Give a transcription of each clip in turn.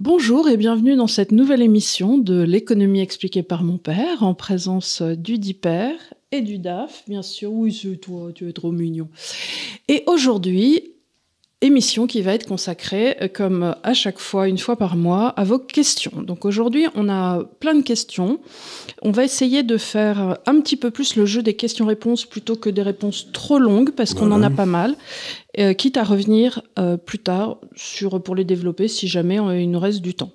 Bonjour et bienvenue dans cette nouvelle émission de l'économie expliquée par mon père en présence du DIPER et du DAF, bien sûr. Oui, c'est toi, tu es trop mignon. Et aujourd'hui, émission qui va être consacrée, euh, comme à chaque fois, une fois par mois, à vos questions. Donc aujourd'hui, on a plein de questions. On va essayer de faire un petit peu plus le jeu des questions-réponses plutôt que des réponses trop longues, parce qu'on en a pas mal, euh, quitte à revenir euh, plus tard sur, pour les développer si jamais il nous reste du temps.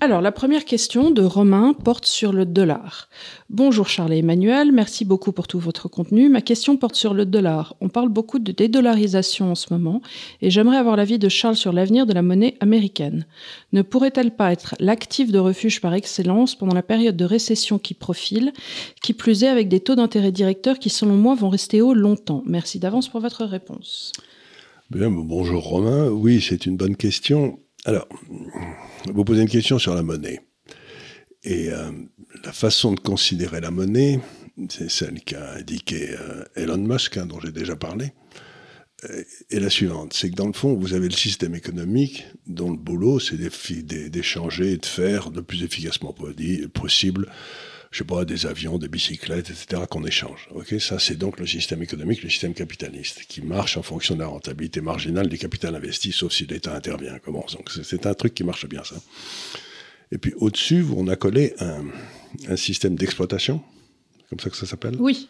Alors, la première question de Romain porte sur le dollar. Bonjour Charles et Emmanuel, merci beaucoup pour tout votre contenu. Ma question porte sur le dollar. On parle beaucoup de dédollarisation en ce moment et j'aimerais avoir l'avis de Charles sur l'avenir de la monnaie américaine. Ne pourrait-elle pas être l'actif de refuge par excellence pendant la période de récession qui profile, qui plus est avec des taux d'intérêt directeurs qui selon moi vont rester hauts longtemps? Merci d'avance pour votre réponse. Bien, bonjour Romain, oui c'est une bonne question. Alors, vous posez une question sur la monnaie. Et euh, la façon de considérer la monnaie, c'est celle qu'a indiqué euh, Elon Musk, hein, dont j'ai déjà parlé, euh, est la suivante. C'est que dans le fond, vous avez le système économique dont le boulot, c'est d'échanger et de faire le plus efficacement possible je sais pas, des avions, des bicyclettes, etc., qu'on échange. Ok, ça c'est donc le système économique, le système capitaliste, qui marche en fonction de la rentabilité marginale du capital investi, sauf si l'État intervient. Comment Donc c'est un truc qui marche bien, ça. Et puis au-dessus, on a collé un, système d'exploitation, comme ça que ça s'appelle? Oui.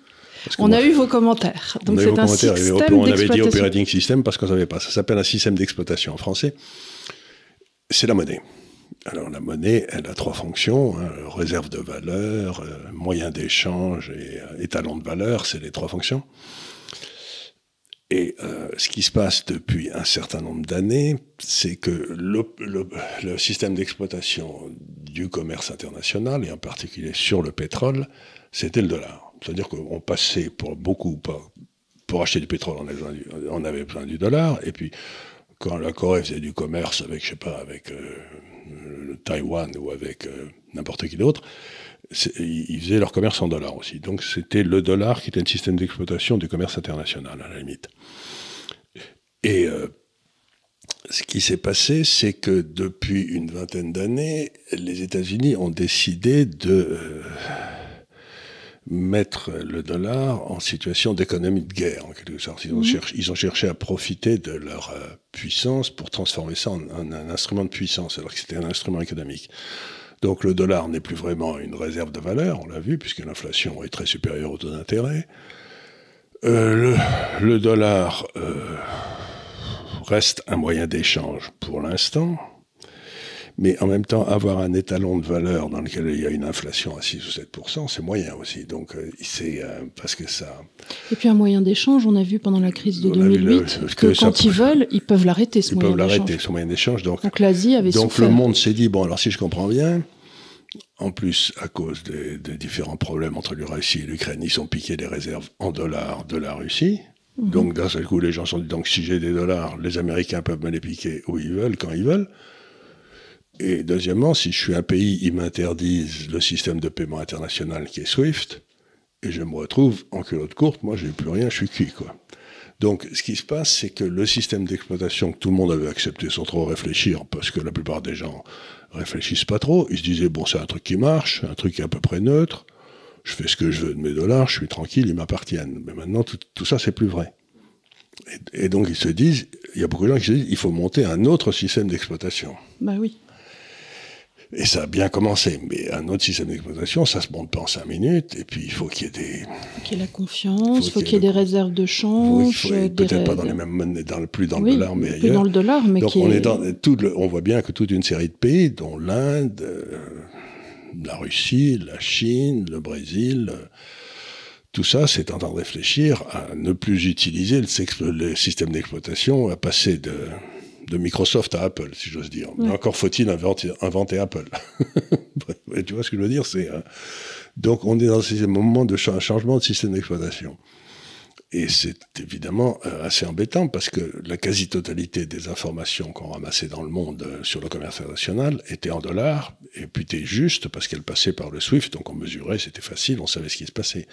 On a eu vos commentaires. Donc c'est un système On avait dit operating system parce qu'on ne savait pas. Ça s'appelle un système d'exploitation en français. C'est la monnaie. Alors la monnaie, elle a trois fonctions, hein, réserve de valeur, euh, moyen d'échange et euh, étalon de valeur, c'est les trois fonctions. Et euh, ce qui se passe depuis un certain nombre d'années, c'est que le, système d'exploitation du commerce international, et en particulier sur le pétrole, c'était le dollar. C'est-à-dire qu'on passait pour beaucoup, pour, pour acheter du pétrole, on avait, besoin du, on avait besoin du dollar, et puis quand la Corée faisait du commerce avec, je sais pas, avec le Taïwan ou avec euh, n'importe qui d'autre, ils faisaient leur commerce en dollars aussi. Donc c'était le dollar qui était un système d'exploitation du commerce international, à la limite. Et euh, ce qui s'est passé, c'est que depuis une vingtaine d'années, les États-Unis ont décidé de euh, mettre le dollar en situation d'économie de guerre, en quelque sorte. Ils, ont, mhm. cherché, ils ont cherché à profiter de leur euh, puissance pour transformer ça en, un instrument de puissance, alors que c'était un instrument économique. Donc le dollar n'est plus vraiment une réserve de valeur, on l'a vu, puisque l'inflation est très supérieure au taux d'intérêt. Euh, le, le, dollar euh, reste un moyen d'échange pour l'instant, mais en même temps, avoir un étalon de valeur dans lequel il y a une inflation à 6 ou 7% c'est moyen aussi. Donc, euh, c'est euh, parce que ça. Et puis, un moyen d'échange, on a vu pendant la crise de 2008 que, quand ils veulent, ils peuvent l'arrêter, ce moyen d'échange. Ils peuvent l'arrêter, ce moyen d'échange. Donc, donc l'Asie avait Donc, le monde s'est dit bon, alors si je comprends bien, en plus, à cause des, différents problèmes entre la Russie et l'Ukraine, ils ont piqué des réserves en dollars de la Russie. Mhm. Donc, d'un seul coup, les gens se sont dit, donc si j'ai des dollars, les Américains peuvent me les piquer où ils veulent, quand ils veulent. Et deuxièmement, si je suis un pays, ils m'interdisent le système de paiement international qui est SWIFT, et je me retrouve en culotte courte, moi j'ai plus rien, je suis cuit, quoi. Donc, ce qui se passe, c'est que le système d'exploitation que tout le monde avait accepté sans trop réfléchir, parce que la plupart des gens réfléchissent pas trop, ils se disaient, bon, c'est un truc qui marche, un truc à peu près neutre, je fais ce que je veux de mes dollars, je suis tranquille, ils m'appartiennent. Mais maintenant, tout, tout ça, c'est plus vrai. Et, et, donc, ils se disent, il y a beaucoup de gens qui se disent, il faut monter un autre système d'exploitation. Bah oui. Et ça a bien commencé. Mais un autre système d'exploitation, ça se monte pas en cinq minutes. Et puis, il faut qu'il y ait des... Il faut qu'il y ait la confiance, il faut qu'il y ait, des réserves de change. Peut-être pas dans les mêmes monnaies, dans le, plus dans le dollar, mais plus dans le dollar, mais Donc, on, est... dans tout on voit bien que toute une série de pays, dont l'Inde, euh, la Russie, la Chine, le Brésil... Euh, tout ça, c'est en train de réfléchir à ne plus utiliser le, le système d'exploitation, à passer de, de Microsoft à Apple, si j'ose dire. Mais encore faut-il inventer, Apple. tu vois ce que je veux dire C'est euh, donc on est dans ces moments de changement de système d'exploitation. Et c'est évidemment euh, assez embêtant parce que la quasi-totalité des informations qu'on ramassait dans le monde euh, sur le commerce international étaient en dollars et puis étaient justes parce qu'elles passaient par le SWIFT, donc on mesurait, c'était facile, on savait ce qui se passait.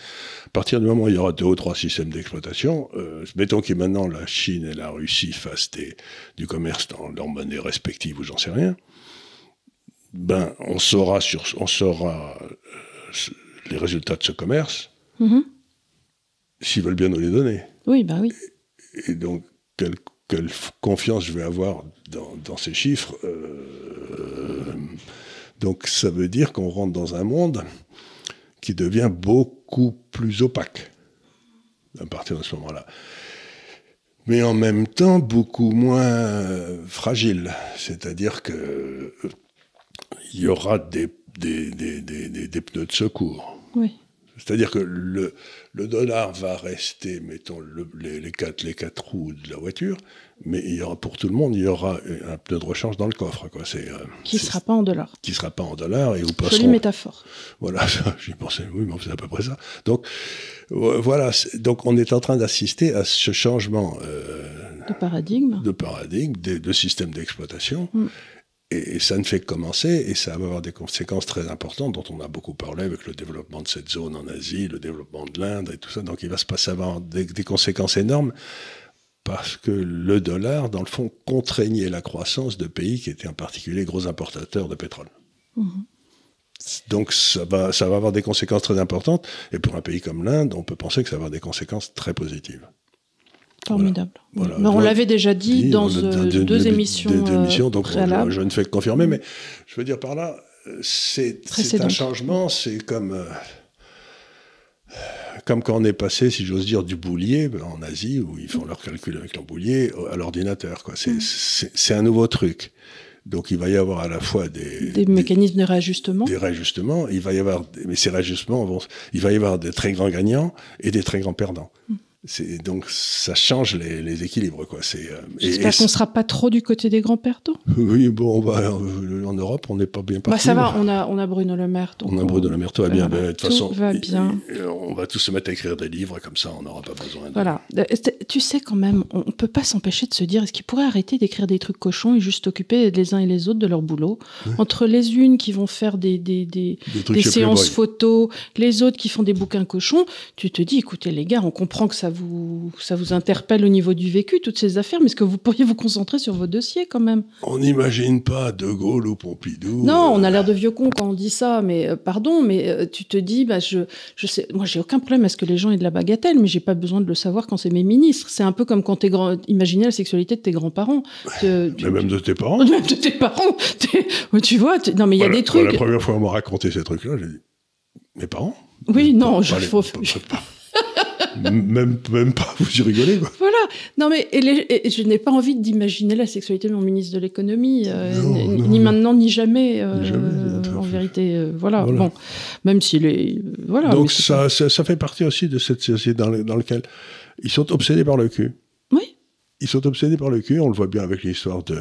À partir du moment où il y aura deux ou trois systèmes d'exploitation, euh, mettons que maintenant la Chine et la Russie fassent du commerce dans leurs monnaies respectives ou j'en sais rien, ben, on saura, on saura euh, les résultats de ce commerce Mhm. S'ils veulent bien nous les donner. Oui, bah oui. Et donc, quelle, confiance je vais avoir dans, dans ces chiffres euh, Donc, ça veut dire qu'on rentre dans un monde qui devient beaucoup plus opaque à partir de ce moment-là. Mais en même temps, beaucoup moins euh, fragile. C'est-à-dire que euh, il y aura des, des, des, des, des- des pneus de secours. Oui. C'est-à-dire que le, le dollar va rester, mettons, le- les, les, quatre, les quatre roues de la voiture, mais il y aura pour tout le monde, il y aura un pneu de rechange dans le coffre, quoi. C'est, euh, Qui c'est- sera pas en dollars. qui sera pas en dollars et où Jolie passeront. métaphore. Voilà, j'y pensais, oui, mais c'est à peu près ça. Donc, euh, voilà, donc on est en train d'assister à ce changement euh, De paradigme. de paradigme, de, de système d'exploitation. Mm. Et, et ça ne fait que commencer, et ça va avoir des conséquences très importantes dont on a beaucoup parlé avec le développement de cette zone en Asie, le développement de l'Inde et tout ça. Donc il va se passer avoir des, des conséquences énormes parce que le dollar, dans le fond, contraignait la croissance de pays qui étaient en particulier gros importateurs de pétrole. Mhm. Donc ça va, ça va avoir des conséquences très importantes. Et pour un pays comme l'Inde, on peut penser que ça va avoir des conséquences très positives. Formidable. Voilà. Mais on l'avait déjà dit dit, dans de- de- deux de- émissions, des- des euh, émissions, donc je, ne fais que confirmer, mais je veux dire par là, euh, c'est un changement, c'est comme, euh, comme quand on est passé, si j'ose dire, du boulier ben, en Asie, où ils font leurs calculs avec leur boulier, à l'ordinateur. Mm. C'est un nouveau truc. Donc il va y avoir à la fois des, Des mécanismes de réajustement. des réajustements, il va y avoir, mais ces réajustements vont, il va y avoir des très grands gagnants et des très grands perdants. Mm. Donc ça change les, les équilibres quoi. Euh, J'espère qu'on sera pas trop du côté des grands perdants. oui, bon, on va, euh, en Europe, on n'est pas bien parti. Bah, ça va, on a, on a Bruno Le Maire. On a Bruno Le Maire, tout va bien. voilà, Ben, De toute tout façon, va bien. on va tous se mettre à écrire des livres, comme ça, on n'aura pas besoin de... Voilà. Euh, Tu sais, quand même, on ne peut pas s'empêcher de se dire est-ce qu'ils pourraient arrêter d'écrire des trucs cochons et juste s'occuper les uns et les autres de leur boulot? Entre les unes qui vont faire des, des, des, Des trucs des chez séances photos, les autres qui font des bouquins cochons, tu te dis écoutez, les gars, on comprend que ça vous, ça vous interpelle au niveau du vécu, toutes ces affaires, mais est-ce que vous pourriez vous concentrer sur vos dossiers quand même? On n'imagine pas De Gaulle ou Pompidou. Non, euh, on a l'air de vieux cons quand on dit ça, mais euh, pardon, mais euh, tu te dis, bah, je, je sais, moi j'ai aucun problème à ce que les gens aient de la bagatelle, mais j'ai pas besoin de le savoir quand c'est mes ministres. C'est un peu comme quand t'es grand, imaginez la sexualité de tes grands-parents. Tu- Mais même de tes parents. Même de tes parents. Tu vois, non mais il y a Voilà, des trucs. La première fois qu'on m'a raconté ces trucs-là, j'ai dit Mes parents? Oui, non, je, faut- même, même pas, vous y rigolez, quoi. Voilà. Non, mais et les- et je n'ai pas envie d'imaginer la sexualité de mon ministre de l'économie, euh, ni, non, ni non. maintenant ni jamais. euh, Ni jamais, en vérité, euh, voilà. Voilà. Bon, même s'il est, voilà. Donc ça, ça, ça fait partie aussi de cette société dans, le- dans laquelle ils sont obsédés par le cul. Oui. Ils sont obsédés par le cul, on le voit bien avec l'histoire de,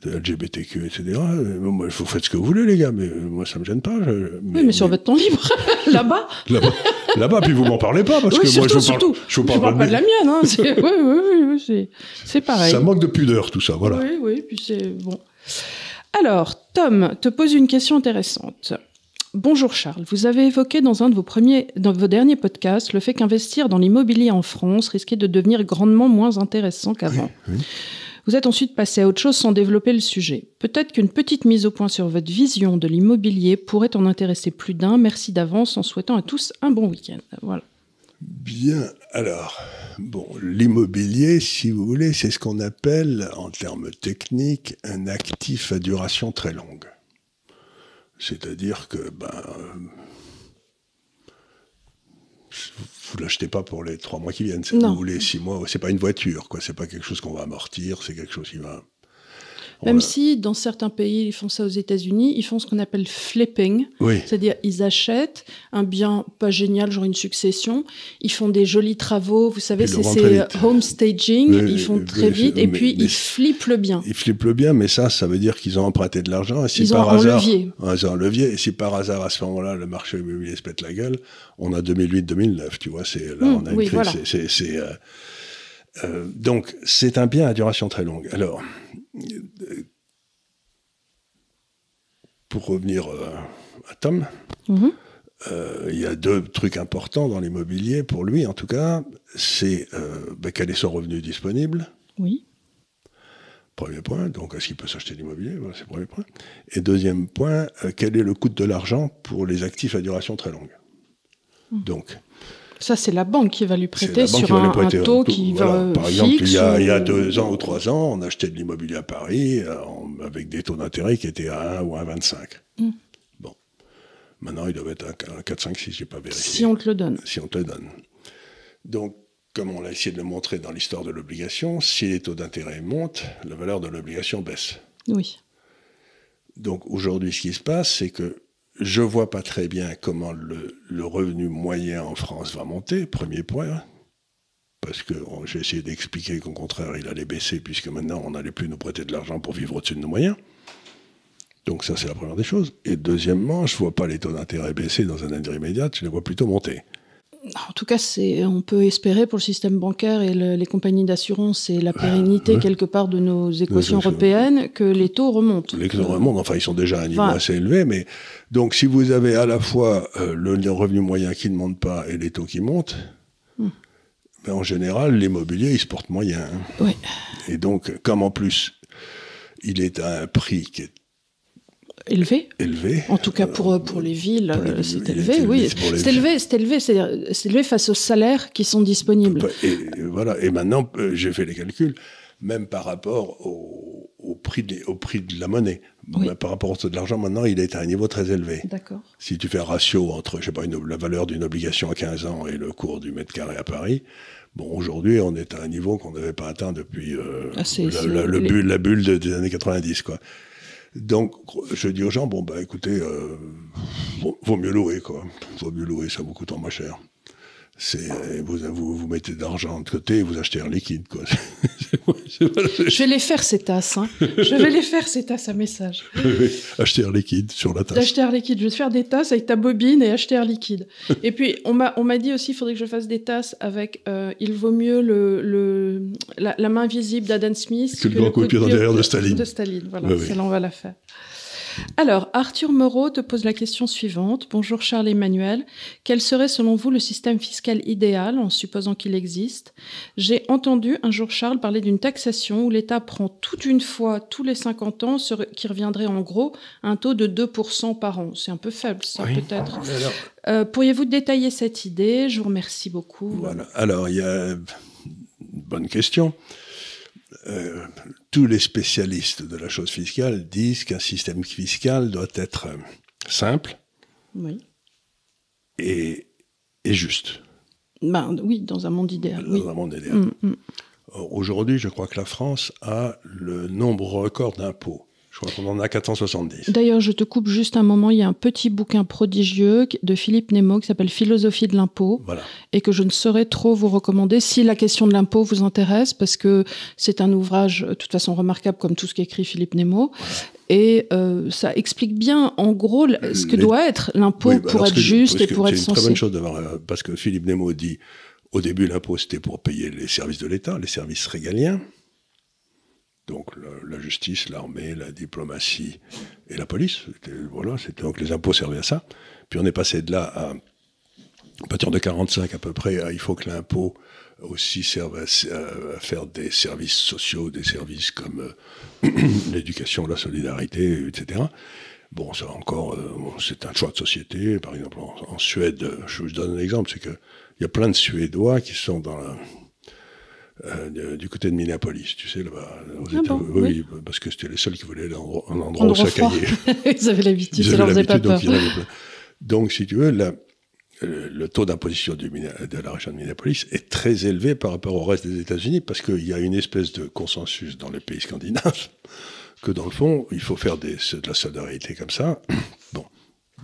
de LGBTQ, etc. Euh, vous faites ce que vous voulez, les gars, mais euh, moi, ça me gêne pas. je- Oui, mais sur votre temps libre, là-bas. Là-bas, là-bas, puis vous m'en parlez pas, parce oui, que surtout, moi, je vous parle, je vous Je parle, pas de la mienne. Hein. C'est, oui, oui, oui, oui, c'est, c'est pareil. Ça manque de pudeur, tout ça, voilà. Oui, oui, puis c'est bon. Alors, Tom te pose une question intéressante. Bonjour Charles, vous avez évoqué dans un de vos premiers, dans vos derniers podcasts, le fait qu'investir dans l'immobilier en France risquait de devenir grandement moins intéressant qu'avant. Oui, oui. Vous êtes ensuite passé à autre chose sans développer le sujet. Peut-être qu'une petite mise au point sur votre vision de l'immobilier pourrait en intéresser plus d'un. Merci d'avance en souhaitant à tous un bon week-end. Voilà. Bien, alors, bon, l'immobilier, si vous voulez, c'est ce qu'on appelle, en termes techniques, un actif à duration très longue. C'est-à-dire que, ben, euh, vous l'achetez pas pour les trois mois qui viennent, ou les six mois, c'est pas une voiture, quoi, c'est pas quelque chose qu'on va amortir, c'est quelque chose qui va... Même Voilà. si dans certains pays, ils font ça aux États-Unis, ils font ce qu'on appelle flipping. Oui, C'est-à-dire, ils achètent un bien pas génial, genre une succession. Ils font des jolis travaux. Vous savez, Ils c'est ces euh, home staging. Mais- ils font mais- très vite. Et puis, ils flippent le bien. ils flippent le bien, mais ça, ça veut dire qu'ils ont emprunté de l'argent, et si Ils ont par un hasard... levier. Ouais, c'est un levier. Et si par hasard, à ce moment-là, le marché immobilier se pète la gueule, on a 2008-2009, tu vois. C'est, là, Mmh, on a une oui, crise. voilà. c'est, euh, donc, c'est un bien à duration très longue. Alors, pour revenir euh, à Tom, Mhm. euh, il y a deux trucs importants dans l'immobilier, pour lui en tout cas. C'est ben, quel est son revenu disponible? Oui. Premier point, donc est-ce qu'il peut s'acheter de l'immobilier? Voilà, C'est le premier point. Et deuxième point, quel est le coût de l'argent pour les actifs à duration très longue? Mmh. Donc, Ça, c'est la banque qui va lui prêter sur un, prêter un taux qui voilà. va Par exemple, il y, a, il y a ou- deux ans ou trois ans, on achetait de l'immobilier à Paris euh, avec des taux d'intérêt qui étaient à 1 ou à 1,25. Mm. Bon. Maintenant, il doit être à 4, 5, 6, je n'ai pas vérifié. Si on te le donne. si on te le donne. Donc, comme on l'a essayé de le montrer dans l'histoire de l'obligation, si les taux d'intérêt montent, la valeur de l'obligation baisse. Oui. Donc aujourd'hui, ce qui se passe, c'est que je vois pas très bien comment le, revenu moyen en France va monter, premier point. Parce que j'ai essayé d'expliquer qu'au contraire, il allait baisser, puisque maintenant, on n'allait plus nous prêter de l'argent pour vivre au-dessus de nos moyens. Donc ça, c'est la première des choses. Et deuxièmement, je vois pas les taux d'intérêt baisser dans un avenir immédiat, je les vois plutôt monter. En tout cas, c'est, on peut espérer pour le système bancaire et le- les compagnies d'assurance et la pérennité ouais. quelque part de nos équations européennes que les taux remontent. Les taux remontent, enfin, ils sont déjà à un niveau Enfin- assez élevé, mais donc si vous avez à la fois euh, le, revenu moyen qui ne monte pas et les taux qui montent, Hmm. ben, en général, l'immobilier, il se porte moyen. hein. Et donc, comme en plus, il est à un prix qui est Élevé. élevé. En tout cas, pour, pour les villes, pour les euh, villes, c'est élevé, élevé oui. C'est élevé, c'est élevé, c'est élevé face aux salaires qui sont disponibles. Et, et voilà. Et maintenant, euh, j'ai fait les calculs, même par rapport au, au prix, de, au prix de la monnaie. Oui. Ben, par rapport au taux de l'argent, maintenant, il est à un niveau très élevé. D'accord. Si tu fais un ratio entre, je sais pas, une- la valeur d'une obligation à 15 ans et le cours du mètre carré à Paris, bon, aujourd'hui, on est à un niveau qu'on n'avait pas atteint depuis euh, Ah, la, le les- bulle, la bulle de- des années 90, quoi. Donc, je dis aux gens, bon, bah, écoutez, euh, vaut, mieux louer, quoi. Vaut mieux louer, ça vous coûte moins cher. Euh, vous, vous, vous mettez de l'argent de côté et vous achetez un liquide, quoi. Je vais les faire ces tasses. hein. Je vais les faire ces tasses à message. acheter un liquide sur la tasse. D'acheter Air liquide. Je vais te faire des tasses avec ta bobine et acheter Air liquide. et puis, on m'a, on m'a dit aussi, il faudrait que je fasse des tasses avec euh, Il vaut mieux le, le, la, la main visible d'Adam Smith Que le doigt coup de pied dans derrière de Staline. De Staline, voilà. Oui, oui. Celle-là, on va la faire. Alors, Arthur Moreau te pose la question suivante. Bonjour Charles Emmanuel. Quel serait selon vous le système fiscal idéal, en supposant qu'il existe? J'ai entendu un jour Charles parler d'une taxation où l'État prend toute une fois tous les 50 ans, ce qui reviendrait en gros à un taux de 2% par an. C'est un peu faible, ça Oui. peut-être. Euh, Pourriez-vous détailler cette idée? Je vous remercie beaucoup. Voilà. Alors, il y a une bonne question. Euh, tous les spécialistes de la chose fiscale disent qu'un système fiscal doit être euh, simple Oui. et, et juste Ben, oui, dans un monde idéal. dans Oui. un monde idéal. Mm, mm. Aujourd'hui, je crois que la France a le nombre record d'impôts. Je crois qu'on en a 470. D'ailleurs, je te coupe juste un moment. Il y a un petit bouquin prodigieux de Philippe Nemo qui s'appelle Philosophie de l'impôt Voilà. et que je ne saurais trop vous recommander si la question de l'impôt vous intéresse parce que c'est un ouvrage de toute façon remarquable comme tout ce qu'écrit Philippe Nemo. Et euh, ça explique bien, en gros, ce que Les- doit être l'impôt Oui, bah pour être juste et pour être C'est une très bonne chose d'avoir. euh, Parce que Philippe Nemo dit au début, l'impôt, c'était pour payer les services de l'État, les services régaliens. Donc la, justice, l'armée, la diplomatie et la police. Voilà, donc les impôts servaient à ça. Puis on est passé de là à, à partir de 45 à peu près, à, il faut que l'impôt aussi serve à, faire des services sociaux, des services comme euh, l'éducation, la solidarité, etc. Bon, ça encore, euh, c'est un choix de société. Par exemple, en, en Suède, je vous donne un exemple, c'est que il y a plein de Suédois qui sont dans la- euh, de- du côté de Minneapolis, tu sais, là-bas. Ah bon, oui, parce que c'était les seuls qui voulaient aller dans un endroit Endroit caillait. Ils avaient l'habitude, ça leur faisait pas peur. donc. Donc, si tu veux, la- euh, le taux d'imposition de la région de Minneapolis est très élevé par rapport au reste des États-Unis parce qu'il y a une espèce de consensus dans les pays scandinaves que dans le fond, il faut faire des, de la solidarité comme ça.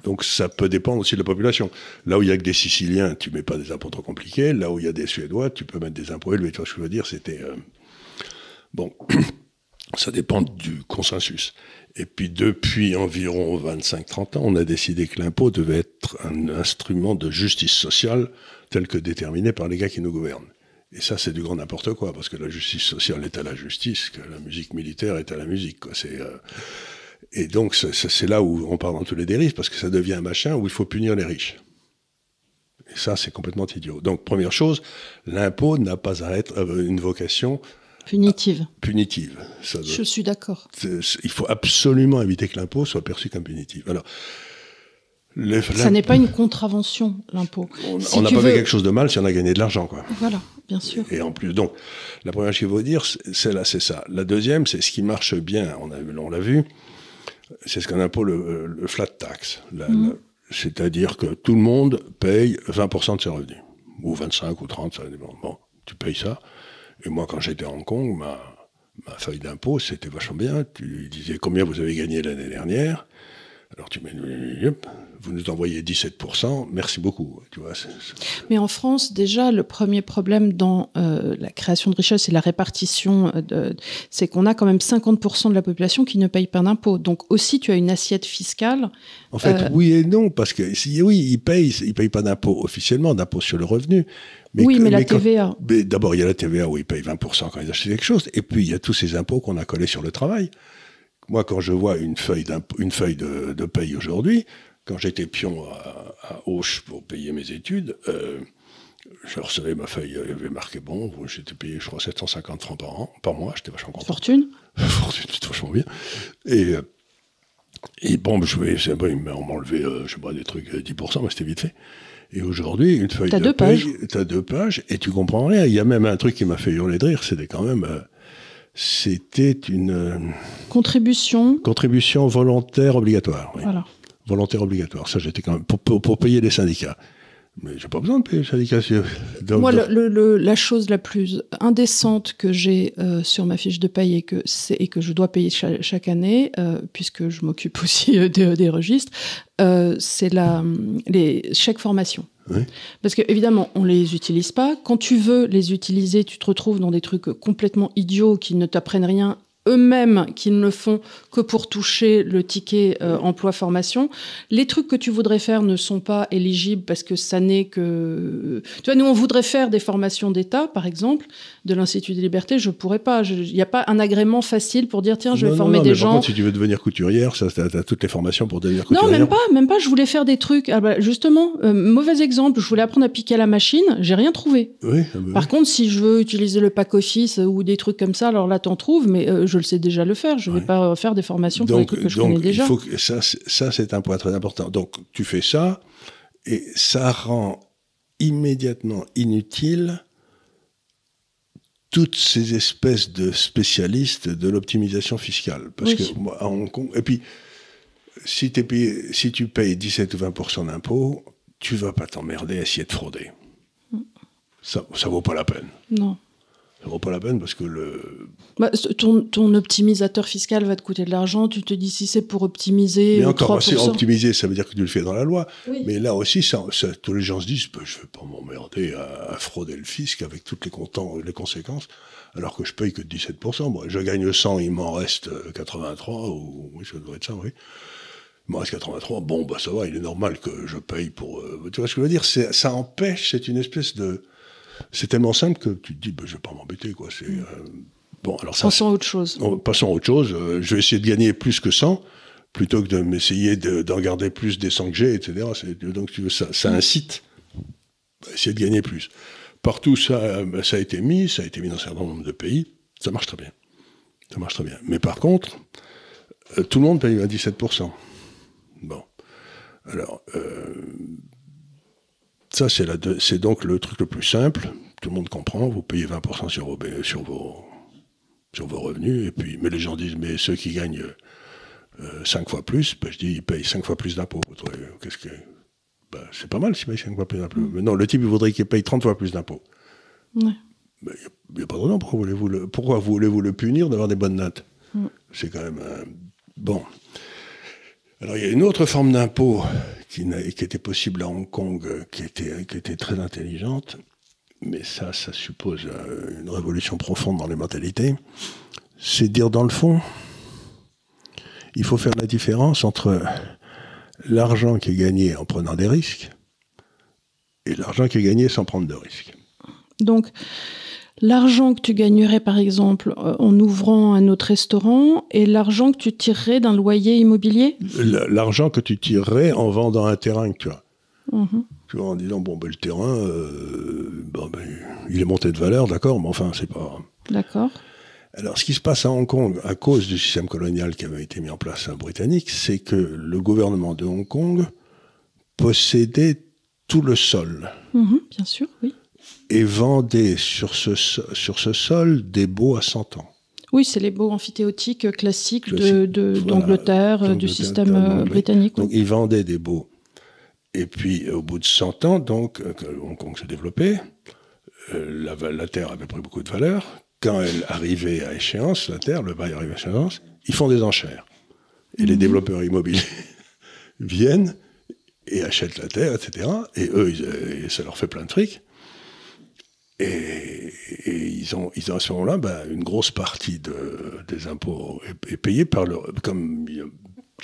Donc ça peut dépendre aussi de la population. Là où il y a que des Siciliens, tu mets pas des impôts trop compliqués. Là où il y a des Suédois, tu peux mettre des impôts élevés. Tu vois ce que je veux dire? C'était euh, bon. ça dépend du consensus. Et puis depuis environ 25-30 ans, on a décidé que l'impôt devait être un instrument de justice sociale tel que déterminé par les gars qui nous gouvernent. Et ça, c'est du grand n'importe quoi, parce que la justice sociale est à la justice, que la musique militaire est à la musique. C'est, euh, Et donc, c'est- là où on part dans tous les dérives, parce que ça devient un machin où il faut punir les riches. Et ça, c'est complètement idiot. Donc, première chose, l'impôt n'a pas à être euh, une vocation Punitive. punitive. Ça Je suis d'accord. il faut absolument éviter que l'impôt soit perçu comme punitif. Alors, les- Ça n'est pas une contravention, l'impôt. on Si n'a pas veux- fait quelque chose de mal si on a gagné de l'argent, quoi. Voilà, bien sûr. Et en plus, donc, la première chose qu'il faut dire, c'est là, c'est ça. La deuxième, c'est ce qui marche bien, on l'a vu, c'est ce qu'on appelle le, le flat tax. Mhm. C'est-à-dire que tout le monde paye 20% de ses revenus. Ou 25 ou 30, ça dépend. Bon, tu payes ça. Et moi, quand j'étais à Hong Kong, ma, ma feuille d'impôt, c'était vachement bien. Tu disais combien vous avez gagné l'année dernière. Alors tu mets, vous nous envoyez 17%, merci beaucoup. Tu vois, Mais en France, déjà, le premier problème dans euh, la création de richesse et la répartition, euh, c'est qu'on a quand même 50% de la population qui ne paye pas d'impôts. Donc aussi, tu as une assiette fiscale. En fait, Euh, oui et non, parce que si, oui, ils payent, ils payent pas d'impôt officiellement, d'impôt sur le revenu. oui, que- mais la quand- TVA. D'abord, il y a la TVA où ils payent 20% quand ils achètent quelque chose, et puis il y a tous ces impôts qu'on a collés sur le travail. Moi, quand je vois une feuille, une feuille de, de paye aujourd'hui, quand j'étais pion à, à Auch pour payer mes études, euh, je recevais ma feuille, il y avait marqué bon, j'étais payé, je crois, 750 francs par an, par mois, j'étais vachement content. Fortune. Fortune, c'était vachement bien. Et, euh, et bon, je vais, on m'a enlevé, euh, je sais pas, des trucs, euh, 10%, mais c'était vite fait. Et aujourd'hui, une feuille T'as de deux pages. t'as deux pages, et tu comprends rien. Il y a même un truc qui m'a fait hurler de rire, c'était quand même, euh, c'était une euh, Contribution. contribution volontaire obligatoire. oui. Voilà. Volontaire obligatoire. Ça, j'étais quand même, pour, pour, pour payer les syndicats. Mais j'ai pas besoin de payer les syndicats. donc- Moi, le- le- le- la chose la plus indécente que j'ai euh, sur ma fiche de paye et que, et que je dois payer cha- chaque année, euh, puisque je m'occupe aussi euh, des, des registres, c'est la, les chèques formation. Oui. Parce que évidemment, on les utilise pas. Quand tu veux les utiliser, tu te retrouves dans des trucs complètement idiots qui ne t'apprennent rien eux-mêmes qui ne le font que pour toucher le ticket euh, emploi formation. Les trucs que tu voudrais faire ne sont pas éligibles parce que ça n'est que... Tu vois, nous, on voudrait faire des formations d'État, par exemple, de l'Institut des libertés. Je pourrais pas. Il n'y a pas un agrément facile pour dire, tiens, je vais Non, former non, des mais Par gens. contre, si tu veux devenir couturière, ça, t'as, t'as toutes les formations pour devenir couturière. Non, même pas, même pas. Je voulais faire des trucs. Ah bah, justement, euh, mauvais exemple. Je voulais apprendre à piquer à la machine. J'ai rien trouvé. Oui, ah bah Par oui. contre, si je veux utiliser le pack office ou des trucs comme ça, alors là, t'en trouves, mais euh, je le sais déjà le faire. Je vais Ouais. pas euh, faire des formations pour des trucs que je donc, connais déjà. Il faut que, ça, c'est- ça, c'est un point très important. Donc, tu fais ça, et ça rend immédiatement inutile toutes ces espèces de spécialistes de l'optimisation fiscale. Parce Oui. que moi, à Hong Kong, et puis, si, t'es payé, si tu payes 17 ou 20% d'impôts, tu vas pas t'emmerder à essayer de frauder. Mm. Ça, ça vaut pas la peine. Non. Ça vaut pas la peine parce que le, Bah, ton, ton optimisateur fiscal va te coûter de l'argent. Tu te dis si c'est pour optimiser Mais euh, encore, 3%. c'est optimisé, ça veut dire que tu le fais dans la loi. Oui. Mais là aussi, ça, ça- tous les gens se disent, bah, je ne vais pas m'emmerder à, à frauder le fisc avec toutes les, conséquences, alors que je paye que 17%. Moi, je gagne 100, il m'en reste euh, 83, ou oui, ça doit être ça, oui. Il m'en reste 83, bon, bah ça va, il est normal que je paye pour... euh, tu vois ce que je veux dire? Ça empêche, c'est une espèce de... C'est tellement simple que tu te dis, bah, je vais pas m'embêter, quoi. C'est... euh, Bon, alors ça, Pensons à autre chose. Passons à autre chose. Euh, je vais essayer de gagner plus que 100 plutôt que de m'essayer de- d'en garder plus des 100 que j'ai, etc. Donc tu veux, ça, ça incite à essayer de gagner plus. Partout ça, euh, ça a été mis, ça a été mis dans un certain nombre de pays, ça marche très bien. Ça marche très bien. Mais par contre, euh, tout le monde paye à 17%. Bon. Alors, euh, ça c'est la deux- c'est donc le truc le plus simple. Tout le monde comprend. Vous payez 20% sur vos, sur vos, sur vos revenus. Et puis, mais les gens disent, mais ceux qui gagnent euh, 5 fois plus, ben, je dis, ils payent 5 fois plus d'impôts. Qu'est-ce que. ben, c'est pas mal s'ils payent 5 fois plus d'impôts. Mais non, le type, il voudrait qu'il paye 30 fois plus d'impôts. Il n'y a, pas de raison. Pourquoi voulez-vous le, pourquoi voulez-vous le punir d'avoir des bonnes notes? C'est quand même. Bon. Alors, il y a une autre forme d'impôt qui, était possible à Hong Kong, euh, qui était, qui était très intelligente, mais ça, ça suppose euh, une révolution profonde dans les mentalités. C'est dire, dans le fond, il faut faire la différence entre l'argent qui est gagné en prenant des risques et l'argent qui est gagné sans prendre de risques. Donc, l'argent que tu gagnerais, par exemple, euh, en ouvrant un autre restaurant et l'argent que tu tirerais d'un loyer immobilier? L'argent que tu tirerais en vendant un terrain que tu as. Mhm. Tu vois, en disant, bon, ben, le terrain, euh, ben, il est monté de valeur, d'accord, mais enfin, c'est pas. D'accord. Alors, ce qui se passe à Hong Kong, à cause du système colonial qui avait été mis en place en britannique, c'est que le gouvernement de Hong Kong possédait tout le sol. Mhm, bien sûr, oui. Et vendait sur ce, sur ce sol des baux à 100 ans. Oui, c'est les baux amphithéotiques classiques d'Angleterre, de, du système britannique. Donc, ils vendaient des baux. Et puis, au bout de 100 ans, donc, Hong Kong s'est développé, la, la terre avait pris beaucoup de valeur quand elle arrivait à échéance, la terre, le bail arrive à échéance, ils font des enchères. Et les mhm. développeurs immobiliers viennent et achètent la terre, etc. Et eux, ça leur fait plein de fric. Et, ils, ont, ils ont à ce moment-là, ben, une grosse partie de, des impôts est, payée par le, comme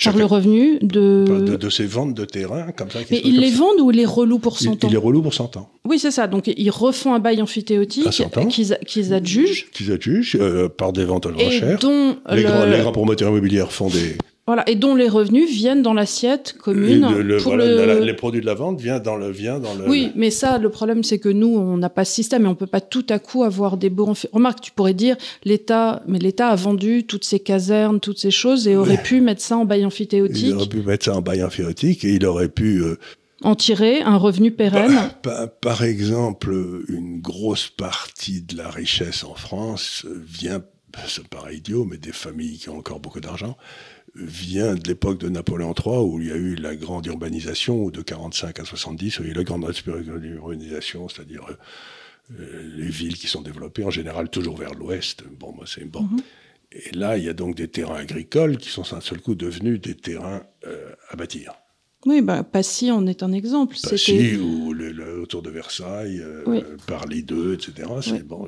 par le revenu de... de... ces ventes de terrain comme ça. Mais ils les vendent ou ils les relouent pour 100 ans Ils les relouent pour 100 ans. Oui, c'est ça. Donc ils refont un bail amphithéotique qu'ils adjugent. Qu'ils adjugent euh, par des ventes à l'enchère. Dont les, grands, les grands promoteurs immobiliers font des, voilà, et dont les revenus viennent dans l'assiette commune. pour le... les produits de la vente viennent dans le, vient dans le. Oui, mais ça, le problème, c'est que nous, on n'a pas ce système et on peut pas tout à coup avoir des baux. Remarque, tu pourrais dire l'État, mais l'État a vendu toutes ces casernes, toutes ces choses et aurait pu mettre ça en bail amphithéotique. Il aurait pu mettre ça en bail amphithéotique et il aurait pu. Euh, en tirer un revenu pérenne par, par, exemple, une grosse partie de la richesse en France vient, c'est paraît idiot, mais des familles qui ont encore beaucoup d'argent, vient de l'époque de Napoléon III, où il y a eu la grande urbanisation, ou de 45 à 70, où il y a eu la grande urbanisation, c'est-à-dire euh, les villes qui sont développées, en général toujours vers l'ouest. Bon, moi, c'est bon. Mhm. Et là, il y a donc des terrains agricoles qui sont d'un seul coup devenus des terrains euh, à bâtir. Oui, bah, Passy en est un exemple. Passy, ou le, autour de Versailles, euh, Parly 2, etc. Bon,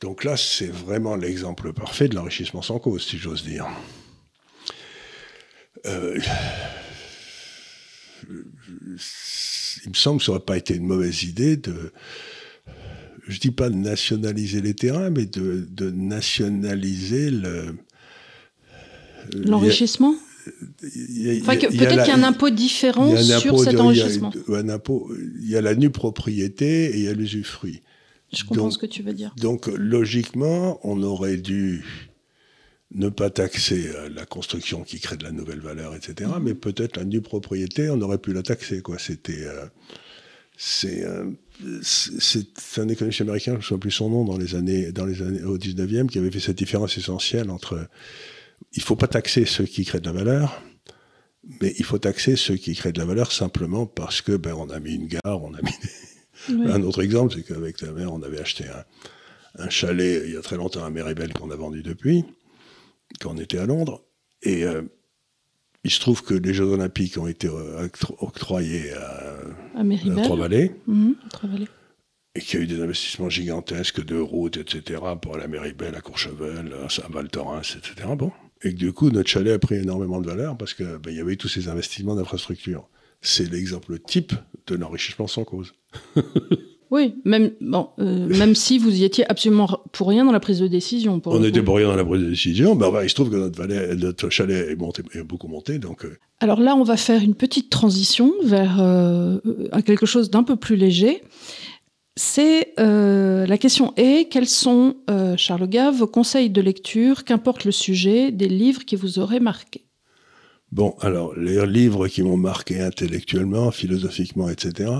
donc là, c'est vraiment l'exemple parfait de l'enrichissement sans cause, si j'ose dire. Euh, il me semble que ça n'aurait pas été une mauvaise idée de, je dis pas de nationaliser les terrains, mais de, nationaliser le l'enrichissement. peut-être qu'il y a un impôt différent sur cet enrichissement. Il y, a un impôt, il y a la nue propriété et il y a l'usufruit. Je comprends ce que tu veux dire. Donc logiquement, on aurait dû ne pas taxer euh, la construction qui crée de la nouvelle valeur, etc. Mhm. Mais peut-être la nue propriété, on aurait pu la taxer. Quoi. C'était, euh, euh, c'est, un économiste américain, je ne sais plus son nom, dans les années, dans les années au 19e, qui avait fait cette différence essentielle entre il ne faut pas taxer ceux qui créent de la valeur, mais il faut taxer ceux qui créent de la valeur simplement parce que ben, on a mis une gare, on a mis. Un autre exemple, c'est qu'avec ta mère, on avait acheté un, un chalet il y a très longtemps à Méribel qu'on a vendu depuis quand on était à Londres. Et euh, il se trouve que les Jeux Olympiques ont été euh, octroyés à, à, mhm, Trois-Vallées. et qu'il y a eu des investissements gigantesques de routes, etc., pour aller à Méribel, à Courchevel, à Val Thorens, etc. Bon. Et que du coup, notre chalet a pris énormément de valeur parce qu'il ben, y avait tous ces investissements d'infrastructure. C'est l'exemple type de l'enrichissement sans cause. Oui, même, bon, euh, même si vous y étiez absolument pour rien dans la prise de décision. on n'était pour rien dans la prise de décision, ben, il se trouve que notre, notre chalet est, monté, est beaucoup monté. Donc, euh. Alors là, on va faire une petite transition vers euh, quelque chose d'un peu plus léger. C'est la question est quels sont, Charles Gave, vos conseils de lecture, qu'importe le sujet, des livres qui vous auraient marqué Bon, alors, les livres qui m'ont marqué intellectuellement, philosophiquement, etc.,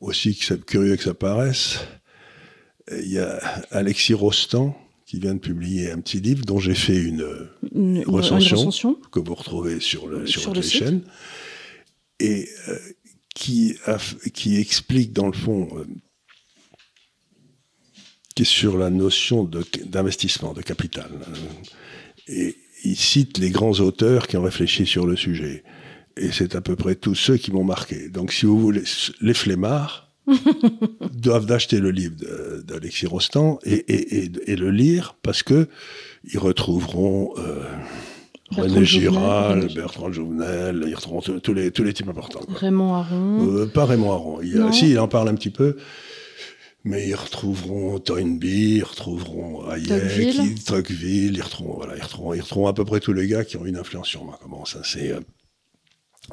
aussi curieux que ça paraisse, il y a Alexis Rostand qui vient de publier un petit livre dont j'ai fait une, recension, que vous retrouvez sur, le, sur, les chaînes et euh, qui, qui explique dans le fond euh, qui est sur la notion d'investissement, de, capital. Et il cite les grands auteurs qui ont réfléchi sur le sujet et c'est à peu près tous ceux qui m'ont marqué. Donc, si vous voulez, les flemmards doivent d'acheter le livre d'Alexis Rostand et, le lire parce que ils retrouveront euh, René Giral, Bertrand Jouvenel, ils retrouveront tous les, tous les types importants. Raymond Aron. Euh, pas Raymond Aron. Il, si, il en parle un petit peu. Mais ils retrouveront Toynbee, ils retrouveront Hayek, Tocqueville, ils retrouveront, voilà, ils retrouveront, ils retrouveront à peu près tous les gars qui ont une influence sur moi. Comment ça, c'est, euh,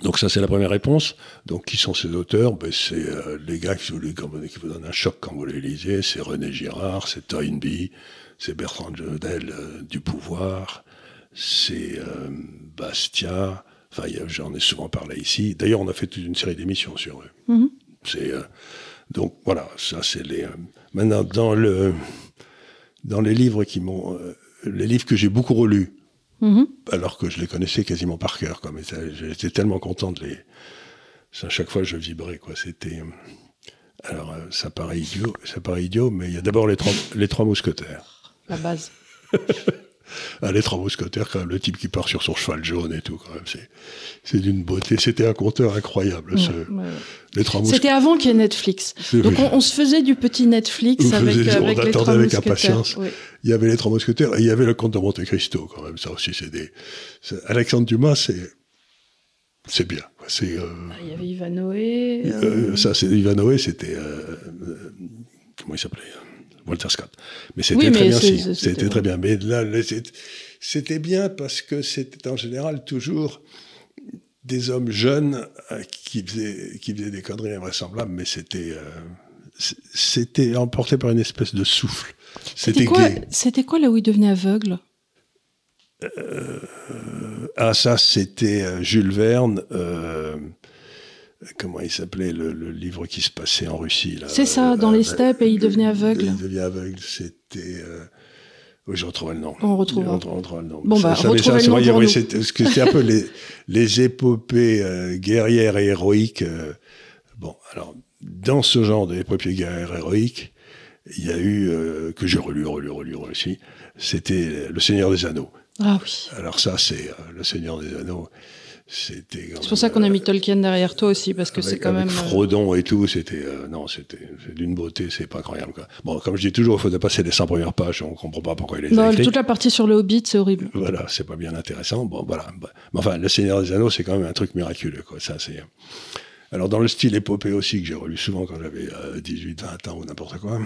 Donc ça, c'est la première réponse. Donc qui sont ces auteurs? Ben, C'est euh, les gars qui vous, qui vous donnent un choc quand vous les lisez. C'est René Girard, c'est Toynbee, c'est Bertrand Jodel euh, du Pouvoir, c'est euh, Bastia. Enfin, j'en ai souvent parlé ici. D'ailleurs, on a fait toute une série d'émissions sur eux. Mhm. C'est donc voilà, ça c'est les. maintenant dans le dans les livres qui m'ont les livres que j'ai beaucoup relus Mhm. alors que je les connaissais quasiment par cœur. J'étais tellement content de les. À chaque fois, je vibrais. Quoi. C'était. Alors, euh, ça paraît idiot, ça paraît idiot, mais il y a d'abord les trois, les trois mousquetaires. La base. les trois mousquetaires, quand même, le type qui part sur son cheval jaune et tout, quand même, c'est d'une beauté. C'était un conteur incroyable, ce, les trois C'était avant qu'il y ait Netflix. Donc on, se faisait du petit Netflix avec, avec on les trois avec impatience. Il y avait les trois mousquetaires et il y avait le comte de Monte Cristo, quand même. Ça aussi, c'est des. Alexandre Dumas, c'est. C'est bien. C'est. Euh, ah, il y avait Ivanoé. Euh... Euh, ça, c'est Ivanoé, c'était. Euh, comment il s'appelait Walter Scott. Mais c'était très bien aussi. C'était très bien. Mais là, c'était bien parce que c'était en général toujours des hommes jeunes euh, qui faisaient, qui faisaient des conneries invraisemblables, mais c'était euh, c'était emporté par une espèce de souffle. C'était quoi, C'était quoi là où il devenait aveugle? Euh, Ah ça, c'était Jules Verne comment il s'appelait le, livre qui se passait en Russie C'est ça, dans les steppes et il devenait aveugle. Il devenait aveugle, c'était. Euh, oui, je retrouverai le nom. On retrouvera. On retrouvera le nom. Bon, bah, C'était un peu les, les épopées euh, guerrières et héroïques. Euh, bon, alors, dans ce genre d'épopées guerrières et héroïques, il y a eu, que j'ai relu, relu, relu, relu aussi, c'était Le Seigneur des Anneaux. Ah oui. Alors ça, c'est Le Seigneur des Anneaux. C'est pour ça qu'on a mis euh, Tolkien derrière toi aussi, parce que c'est quand même. Euh, Frodon et tout, c'était. Euh, non, c'était d'une beauté, c'est pas incroyable. Quoi. Bon, comme je dis toujours, il faut passer les 100 premières pages, on comprend pas pourquoi il les a Toute la partie sur le Hobbit, c'est horrible. Voilà, c'est pas bien intéressant. Bon, voilà. Mais enfin, Le Seigneur des Anneaux, c'est quand même un truc miraculeux, quoi. Ça, c'est. Alors, dans le style épopée aussi, que j'ai relu souvent quand j'avais 18, 20 ans ou n'importe quoi,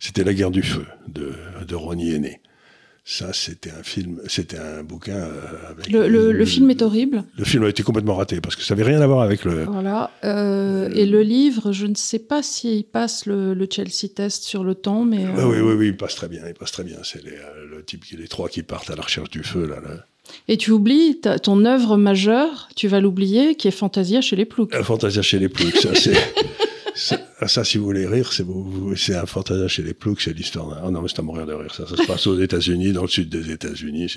c'était La guerre du feu de, de Ronnie Aîné. Ça, c'était un film, c'était un bouquin euh, avec. Le, le, film est horrible. Le film a été complètement raté parce que ça n'avait rien à voir avec le. Voilà. Euh, et le livre, je ne sais pas s'il passe le, Chelsea test sur le temps, mais. Oui, oui, oui, il passe très bien. Il passe très bien. C'est les, euh, le type, les trois qui partent à la recherche du feu là. Et tu oublies ton œuvre majeure, tu vas l'oublier, qui est Fantasia chez les Ploucs. Fantasia chez les Ploucs, ça c'est. Ah, ça, si vous voulez rire, c'est un fantasme chez les ploucs, c'est l'histoire. Ah non, mais c'est à mourir de rire. Ça, ça se passe aux États-Unis, dans le sud des États-Unis.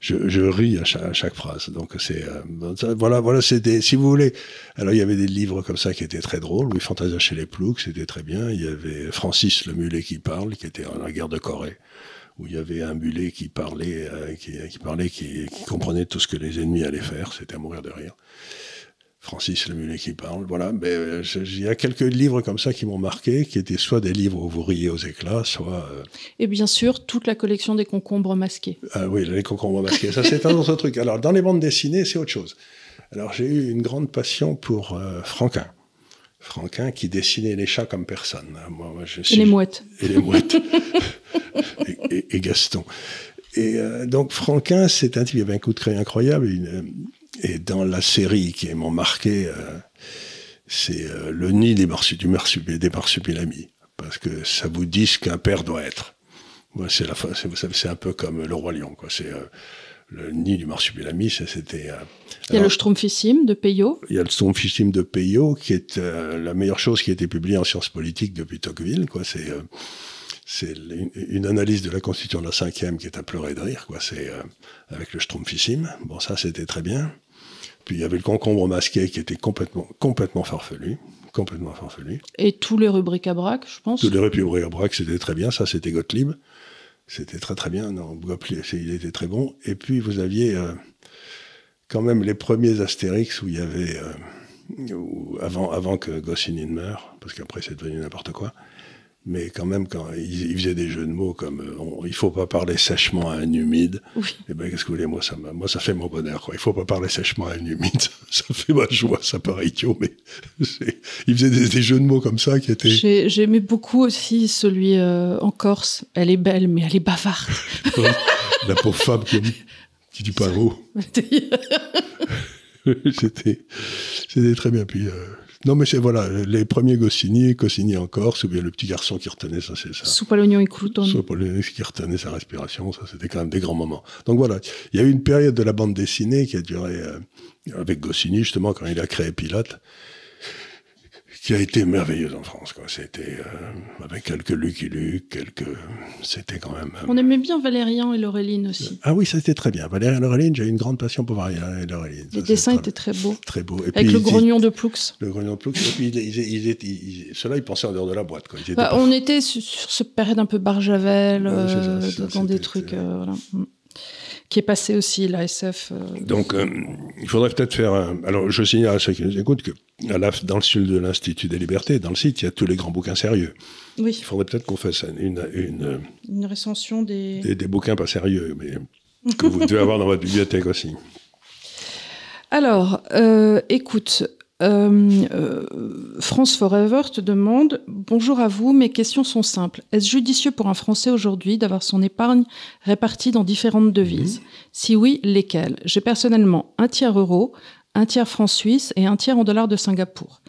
Je, ris à chaque, phrase. Donc c'est euh, voilà, voilà, c'était. Si vous voulez, alors il y avait des livres comme ça qui étaient très drôles. Oui, Fantasia chez les ploucs, c'était très bien. Il y avait Francis le mulet qui parle, qui était en la guerre de Corée où il y avait un mulet qui parlait, euh, qui, parlait, qui, comprenait tout ce que les ennemis allaient faire. C'était à mourir de rire. Francis Lemulet qui parle. Voilà, mais euh, il y a quelques livres comme ça qui m'ont marqué, qui étaient soit des livres où vous riez aux éclats, soit. Euh, Et bien sûr, toute la collection des concombres masqués. Ah oui, les concombres masqués, ça c'est un autre truc. Alors, dans les bandes dessinées, c'est autre chose. Alors, j'ai eu une grande passion pour euh, Franquin. Franquin qui dessinait les chats comme personne. Moi, je et les mouettes. Et les mouettes. et, Gaston. Et donc, Franquin, c'est un type, il avait un coup de crayon incroyable. Et dans la série qui m'ont marqué, euh, c'est euh, le nid des, marsupilami, des marsupilami, parce que ça vous dit ce qu'un père doit être. Moi, c'est la, c'est un peu comme le roi lion, quoi. C'est euh, le nid du marsupilami, c'était. il y a le Strumpfissime de Peyo. Il y a le Strumpfissime de Peyo, qui est la meilleure chose qui a été publiée en sciences politiques depuis Tocqueville, quoi. C'est c'est une, analyse de la Constitution de la cinquième qui est à pleurer de rire, quoi. C'est avec le Strumpfissime. Bon, ça, c'était très bien. Puis il y avait le concombre masqué qui était complètement, complètement farfelu. Complètement farfelu. Et tous les rubriques à braque, je pense. Tous les rubriques à braque, c'était très bien. Ça, c'était Gottlieb. C'était très très bien. Non, Gottlieb, il était très bon. Et puis vous aviez euh, quand même les premiers Astérix où il y avait, euh, avant, avant que Goscinny meure, parce qu'après c'est devenu n'importe quoi, mais quand même, quand il, faisait des jeux de mots comme euh, il faut pas parler sèchement à un humide, et eh ben qu'est-ce que vous voulez, moi ça, moi ça fait mon bonheur. Quoi. Il faut pas parler sèchement à un humide, ça fait ma joie, ça paraît idiot, mais il faisait des, jeux de mots comme ça qui étaient. J'aimais beaucoup aussi celui euh, en Corse. Elle est belle, mais elle est bavarde. La pauvre femme qui, qui dit pas mot. c'était, c'était très bien. Puis, euh, non, mais c'est voilà, les premiers Goscinny, Goscinny encore, c'est bien le petit garçon qui retenait ça, c'est ça. Soupe à l'oignon et crouton. Soupe à l'oignon qui retenait sa respiration, ça, c'était quand même des grands moments. Donc voilà, il y a eu une période de la bande dessinée qui a duré euh, avec Goscinny, justement, quand il a créé Pilote qui a été merveilleuse en France. Quoi. C'était euh, avec quelques Lucky Luke, quelques. C'était quand même. On aimait bien Valérian et Laureline aussi. Ah oui, ça c'était très bien. Valérian et Laureline, j'ai une grande passion pour Valérian et Laureline. Les dessins étaient très beaux. Très beaux. Et avec le grognon de Ploux. Le grognon de Ploux. Et puis ils, ceux-là, ils pensaient en dehors de la boîte. Quoi. Bah, on était sur, cette période un peu Barjavel, euh, dans des trucs. Euh, voilà. Qui est passé aussi, la SF. Euh, Donc, euh, il faudrait peut-être faire un... Alors, je signale à ceux qui nous écoutent que dans le sud de l'Institut des libertés, dans le site, il y a tous les grands bouquins sérieux. Oui. Il faudrait peut-être qu'on fasse une, une, une recension des... des... bouquins pas sérieux, mais que vous devez avoir dans votre bibliothèque aussi. Alors, euh, écoute, euh, euh, France Forever te demande Bonjour à vous, mes questions sont simples. Est-ce judicieux pour un Français aujourd'hui d'avoir son épargne répartie dans différentes devises Si oui, lesquelles? J'ai personnellement un tiers euro, un tiers franc suisse et un tiers en dollars de Singapour.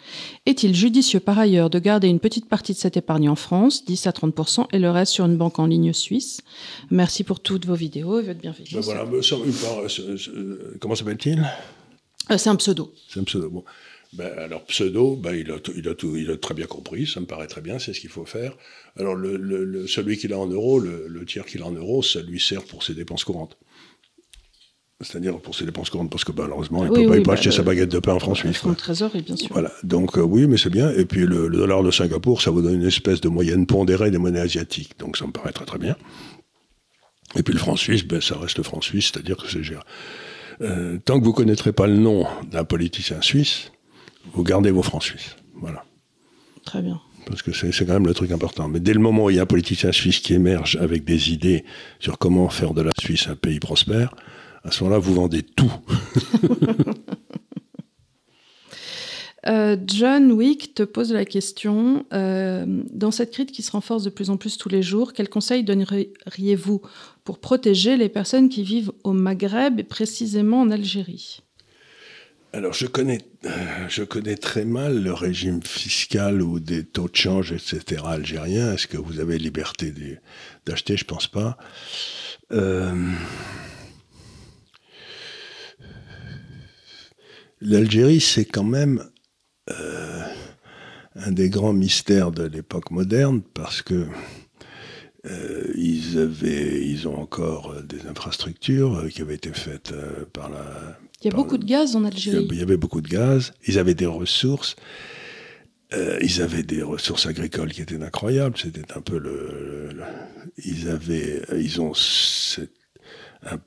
Est-il judicieux par ailleurs de garder une petite partie de cette épargne en France, 10 à 30% et le reste sur une banque en ligne suisse? Merci pour toutes vos vidéos et votre bienveillance. Ben voilà, euh, comment s'appelle-t-il? C'est un pseudo. C'est un pseudo. Bon. Ben, alors pseudo, ben, il, a il, a tout, il a très bien compris, ça me paraît très bien, c'est ce qu'il faut faire. Alors le, le, celui qui l'a en euros, le, tiers qu'il a en euros, ça lui sert pour ses dépenses courantes. C'est-à-dire pour ses dépenses courantes, parce que malheureusement, il ne peut, pas, acheter bah, sa baguette de pain en France suisse. Fonds trésorerie, bien sûr. Voilà, donc euh, oui, mais c'est bien. Et puis le, dollar de Singapour, ça vous donne une espèce de moyenne pondérée des monnaies asiatiques, donc ça me paraît très très bien. Et puis le franc suisse, ben, ça reste le franc suisse, c'est-à-dire que c'est géré. Euh, tant que vous ne connaîtrez pas le nom d'un politicien suisse, vous gardez vos francs suisses. Voilà. Très bien. Parce que c'est quand même le truc important. Mais dès le moment où il y a un politicien suisse qui émerge avec des idées sur comment faire de la Suisse un pays prospère, à ce moment-là, vous vendez tout. Euh, John Wick te pose la question euh, dans cette crise qui se renforce de plus en plus tous les jours, quels conseils donneriez-vous pour protéger les personnes qui vivent au Maghreb et précisément en Algérie? Alors, je connais, euh, je connais très mal le régime fiscal ou des taux de change, etc. algériens. Est-ce que vous avez liberté d'acheter? Je pense pas. Euh, L'Algérie, c'est quand même euh, un des grands mystères de l'époque moderne parce que ils avaient, ils ont encore des infrastructures qui avaient été faites par la il y a beaucoup de gaz en Algérie. Il y avait beaucoup de gaz. Ils avaient des ressources. Euh, ils avaient des ressources agricoles qui étaient incroyables. C'était un peu le, ils avaient, ils ont un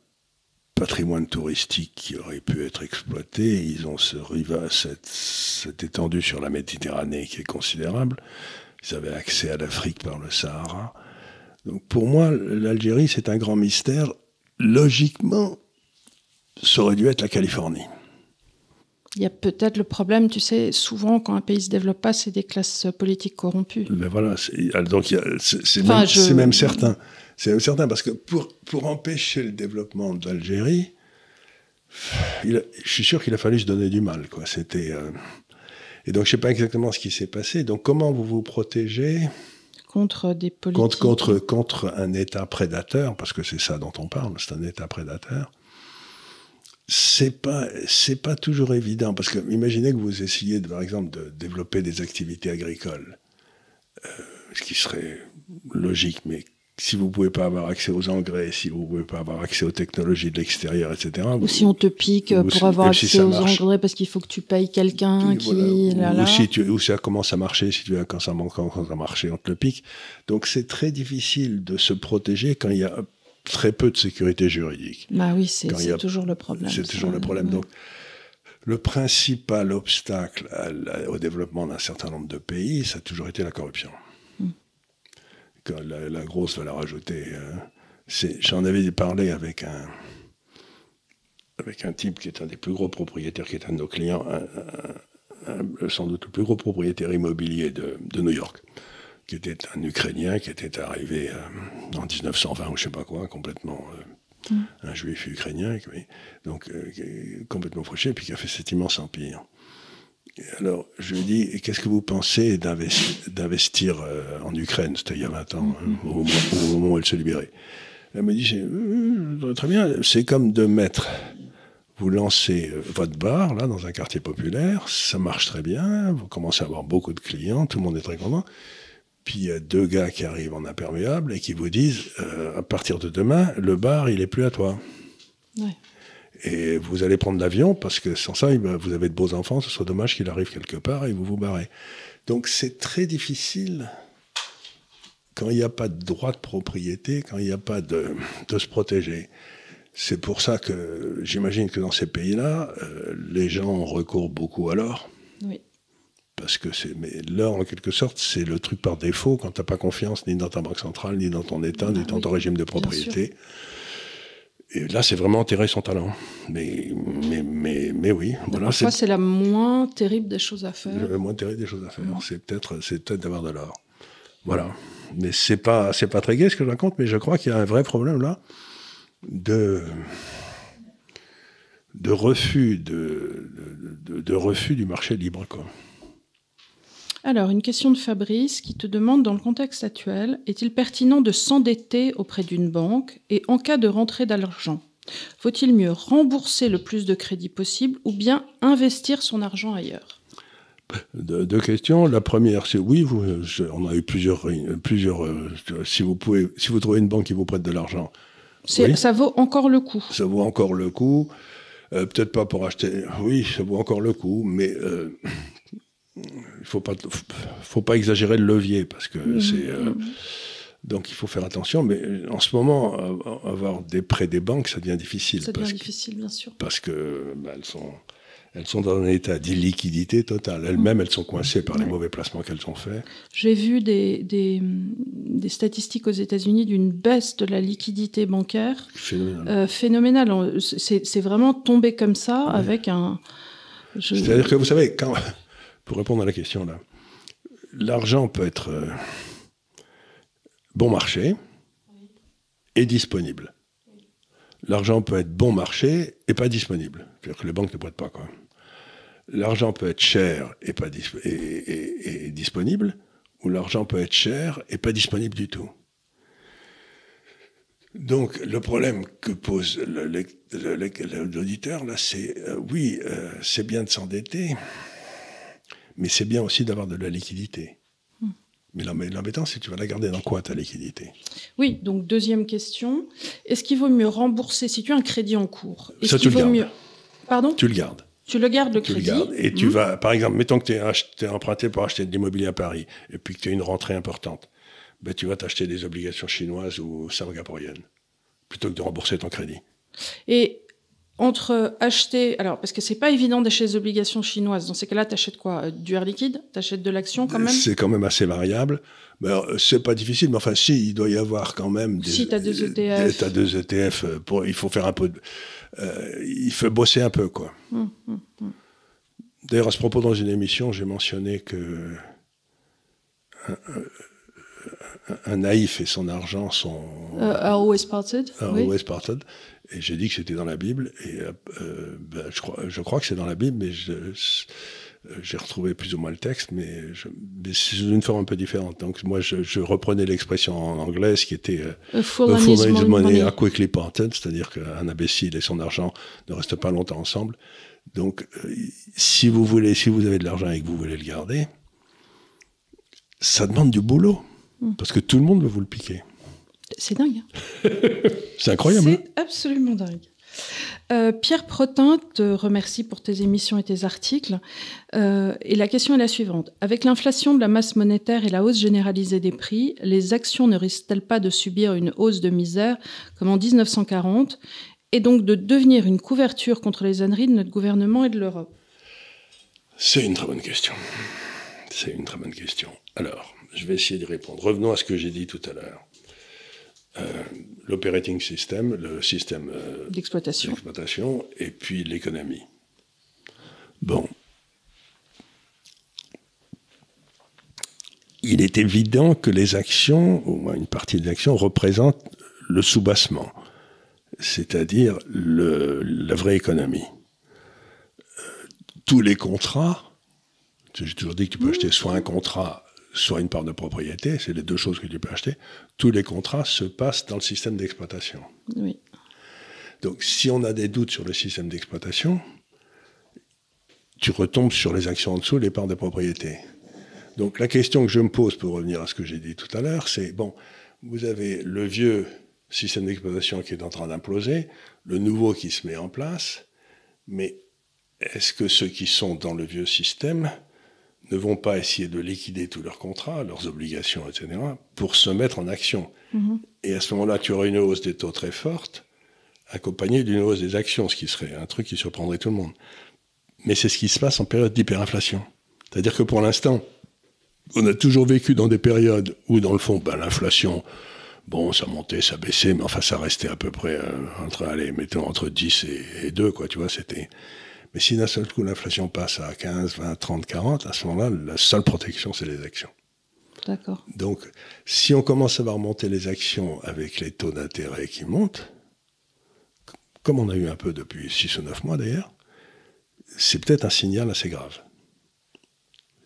patrimoine touristique qui aurait pu être exploité. Ils ont ce cette, cette étendue sur la Méditerranée qui est considérable. Ils avaient accès à l'Afrique par le Sahara. Donc pour moi, l'Algérie, c'est un grand mystère. Logiquement, ça aurait dû être la Californie. Il y a peut-être le problème, tu sais, souvent quand un pays se développe pas, c'est des classes politiques corrompues. Ben voilà, donc c'est même, certain. C'est même certain parce que pour, pour empêcher le développement de l'Algérie, je suis sûr qu'il a fallu se donner du mal. Quoi. C'était, euh, Et donc je ne sais pas exactement ce qui s'est passé. Donc comment vous vous protégez Contre des politiques contre, contre, contre un État prédateur, parce que c'est ça dont on parle, c'est un État prédateur c'est pas c'est pas toujours évident parce que imaginez que vous essayez par exemple de développer des activités agricoles, euh, ce qui serait logique, mais si vous pouvez pas avoir accès aux engrais, si vous pouvez pas avoir accès aux technologies de l'extérieur, etc. Ou si on te pique pour avoir accès aux engrais parce qu'il faut que tu payes quelqu'un qui Ou, si tu, ou ça commence à marcher, si tu as quand ça commence à marcher, on te le pique. Donc c'est très difficile de se protéger quand il y a très peu de sécurité juridique. Bah oui, c'est toujours le problème. C'est toujours le problème. Donc, le principal obstacle au développement d'un certain nombre de pays, ça a toujours été la corruption. Hmm. la, grosse valeur ajoutée. Euh, j'en avais parlé avec un, avec un type qui est un des plus gros propriétaires, qui est un de nos clients, sans doute le plus gros propriétaire immobilier de, de New York qui était un Ukrainien qui était arrivé euh, en 1920 ou je sais pas quoi, complètement euh, mm. un juif ukrainien, donc complètement fauché, puis qui a fait cet immense empire. alors, je lui ai dit, qu'est-ce que vous pensez d'investir en Ukraine? C'était il y a 20 ans, hein, mm. au, moment où elle se libérait. Elle me dit, très bien, c'est comme de mettre vous lancez euh, votre bar là dans un quartier populaire, ça marche très bien, vous commencez à avoir beaucoup de clients, tout le monde est très content. Puis il y a deux gars qui arrivent en imperméable et qui vous disent euh, à partir de demain, le bar il est plus à toi. Et vous allez prendre l'avion parce que sans ça, vous avez de beaux enfants, ce serait dommage qu'il arrive quelque part et vous vous barrez. Donc c'est très difficile quand il n'y a pas de droit de propriété, quand il n'y a pas de, de se protéger. C'est pour ça que j'imagine que dans ces pays-là, euh, les gens recourent beaucoup à l'or. Oui. Parce que c'est, mais l'or, en quelque sorte, c'est le truc par défaut quand tu n'as pas confiance ni dans ta banque centrale, ni dans ton État, ni ah dans ton régime de propriété. Et là, c'est vraiment enterrer son talent. Mais, mais, mais, mais oui. Voilà, parfois, c'est la moins terrible des choses à faire. La moins terrible des choses à faire. C'est peut-être, c'est peut-être d'avoir de l'or. Voilà. Mais c'est pas, c'est pas très gai ce que je raconte, mais je crois qu'il y a un vrai problème là de, de, refus, de, de, refus du marché libre. Quoi. Alors, une question de Fabrice qui te demande, dans le contexte actuel, est-il pertinent de s'endetter auprès d'une banque et en cas de rentrée d'argent Faut-il mieux rembourser le plus de crédit possible ou bien investir son argent ailleurs? Deux, questions. La première, c'est oui, vous, on a eu plusieurs, plusieurs. Euh, si vous pouvez, si vous trouvez une banque qui vous prête de l'argent, ça vaut encore le coup. Ça vaut encore le coup. Euh, peut-être pas pour acheter. Oui, ça vaut encore le coup, mais euh, il faut pas, faut pas exagérer le levier parce que mmh. c'est. Euh, donc il faut faire attention, mais en ce moment, avoir des prêts des banques, ça devient difficile. Ça devient difficile, bien sûr. Parce que bah, elles sont elles sont dans un état d'illiquidité totale. Elles-mêmes, elles sont coincées par les mauvais placements qu'elles ont faits. J'ai vu des, des, statistiques aux États-Unis d'une baisse de la liquidité bancaire phénoménale. Euh, c'est vraiment tombé comme ça avec un. C'est-à-dire que vous savez, quand, pour répondre à la question là, l'argent peut être euh, bon marché et disponible l'argent peut être bon marché et pas disponible. C'est-à-dire que les banques ne prêtent pas. Quoi. L'argent peut être cher et, pas et, disponible, ou l'argent peut être cher et pas disponible du tout. Donc le problème que pose l'auditeur, là, c'est euh, oui, euh, c'est bien de s'endetter, mais c'est bien aussi d'avoir de la liquidité. Mais l'embêtant, c'est que tu vas la garder dans quoi ta liquidité? Oui, donc deuxième question. Est-ce qu'il vaut mieux rembourser si tu as un crédit en cours Ça, tu le gardes. Mieux... Pardon? Tu le gardes. Tu le gardes le tu crédit. Le gardes. Et tu mhm. vas, par exemple, mettons que tu es, emprunté pour acheter de l'immobilier à Paris et puis que tu as une rentrée importante. Ben, tu vas t'acheter des obligations chinoises ou singapouriennes plutôt que de rembourser ton crédit. Et entre acheter, alors parce que c'est pas évident d'acheter des obligations chinoises. Dans ces cas-là, tu achètes quoi? Euh, Du air liquide? Tu achètes de l'action quand même? C'est quand même assez variable. Mais c'est pas difficile, mais enfin si, il doit y avoir quand même des. Si tu as deux ETF. Tu as deux ETF. Pour, il faut faire un peu. De, euh, il faut bosser un peu, quoi. Hum, hum, hum. D'ailleurs, à ce propos, dans une émission, j'ai mentionné que un, naïf et son argent sont. Uh, always parted. always parted. Et j'ai dit que c'était dans la Bible, et euh, ben, je, crois, je crois que c'est dans la Bible, mais j'ai retrouvé plus ou moins le texte, mais, c'est une forme un peu différente. Donc moi, je, reprenais l'expression en anglais, qui était euh, full money, money, a quickly parted, c'est-à-dire qu'un imbécile et son argent ne restent pas longtemps ensemble. Donc, euh, si vous voulez, si vous avez de l'argent et que vous voulez le garder, ça demande du boulot, hmm. parce que tout le monde veut vous le piquer. C'est dingue. Hein. c'est incroyable. C'est hein. absolument dingue. Euh, Pierre Protin te remercie pour tes émissions et tes articles. Euh, et la question est la suivante. Avec l'inflation de la masse monétaire et la hausse généralisée des prix, les actions ne risquent-elles pas de subir une hausse de misère comme en 1940 et donc de devenir une couverture contre les âneries de notre gouvernement et de l'Europe? C'est une très bonne question. C'est une très bonne question. Alors, je vais essayer d'y répondre. Revenons à ce que j'ai dit tout à l'heure. Euh, l'operating system, le système euh, d'exploitation, et puis l'économie. Bon. Il est évident que les actions, au moins une partie des actions, représentent le soubassement. c'est-à-dire la vraie économie. Euh, tous les contrats, j'ai toujours dit que tu peux acheter soit un contrat, soit une part de propriété, c'est les deux choses que tu peux acheter. Tous les contrats se passent dans le système d'exploitation. Oui. Donc si on a des doutes sur le système d'exploitation, tu retombes sur les actions en dessous, les parts de propriété. Donc la question que je me pose pour revenir à ce que j'ai dit tout à l'heure, c'est, bon, vous avez le vieux système d'exploitation qui est en train d'imploser, le nouveau qui se met en place, mais est-ce que ceux qui sont dans le vieux système ne vont pas essayer de liquider tous leurs contrats, leurs obligations, etc., pour se mettre en action mm-hmm. Et à ce moment-là, tu aurais une hausse des taux très forte, accompagnée d'une hausse des actions, ce qui serait un truc qui surprendrait tout le monde. Mais c'est ce qui se passe en période d'hyperinflation. C'est-à-dire que pour l'instant, on a toujours vécu dans des périodes où, dans le fond, ben, l'inflation, bon, ça montait, ça baissait, mais enfin, ça restait à peu près euh, entre, allez, mettons, entre 10 et, 2, quoi, tu vois, c'était... Mais si d'un seul coup l'inflation passe à 15, 20, 30, 40, à ce moment-là, la seule protection, c'est les actions. D'accord. Donc, si on commence à voir monter les actions avec les taux d'intérêt qui montent, comme on a eu un peu depuis 6 ou 9 mois d'ailleurs, c'est peut-être un signal assez grave.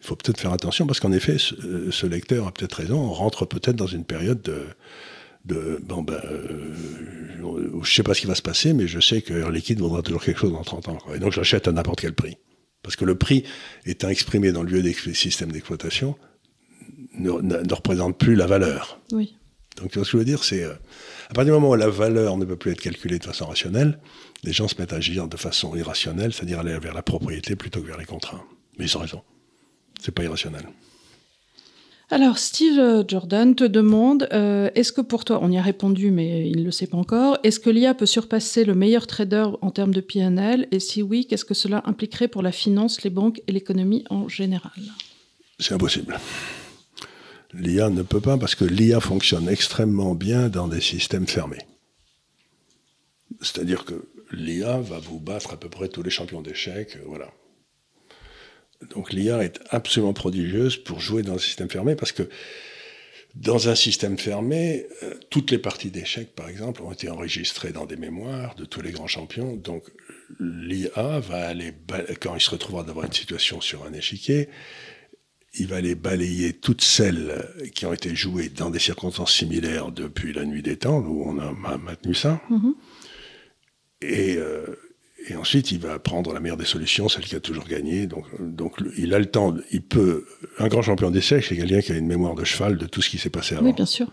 Il faut peut-être faire attention parce qu'en effet, ce, lecteur a peut-être raison, on rentre peut-être dans une période de, de bon ben, euh, je sais pas ce qui va se passer, mais je sais que Air Liquide vaudra toujours quelque chose dans 30 ans. Et donc j'achète à n'importe quel prix. Parce que le prix étant exprimé dans le lieu des systèmes d'exploitation ne, ne, représente plus la valeur. Oui. Donc tu vois ce que je veux dire? C'est euh, à partir du moment où la valeur ne peut plus être calculée de façon rationnelle, les gens se mettent à agir de façon irrationnelle, c'est-à-dire aller vers la propriété plutôt que vers les contrats. Mais ils ont raison. C'est pas irrationnel. Alors, Steve euh, Jordan te demande euh, est-ce que pour toi, on y a répondu, mais il ne le sait pas encore, est-ce que l'IA peut surpasser le meilleur trader en termes de PNL Et si oui, qu'est-ce que cela impliquerait pour la finance, les banques et l'économie en général? C'est impossible. L'IA ne peut pas parce que l'IA fonctionne extrêmement bien dans des systèmes fermés. C'est-à-dire que l'IA va vous battre à peu près tous les champions d'échecs, euh, voilà. Donc l'IA est absolument prodigieuse pour jouer dans un système fermé parce que dans un système fermé, euh, toutes les parties d'échecs, par exemple, ont été enregistrées dans des mémoires de tous les grands champions. Donc l'IA va aller, quand il se retrouvera d'avoir une situation sur un échiquier, il va aller balayer toutes celles qui ont été jouées dans des circonstances similaires depuis la nuit des temps, où on a maintenu ça. Mm-hmm. Et euh, et ensuite, il va prendre la meilleure des solutions, celle qui a toujours gagné. Donc, donc il a le temps, il peut. Un grand champion d'essai, c'est quelqu'un qui a une mémoire de cheval de tout ce qui s'est passé avant. Oui, bien sûr.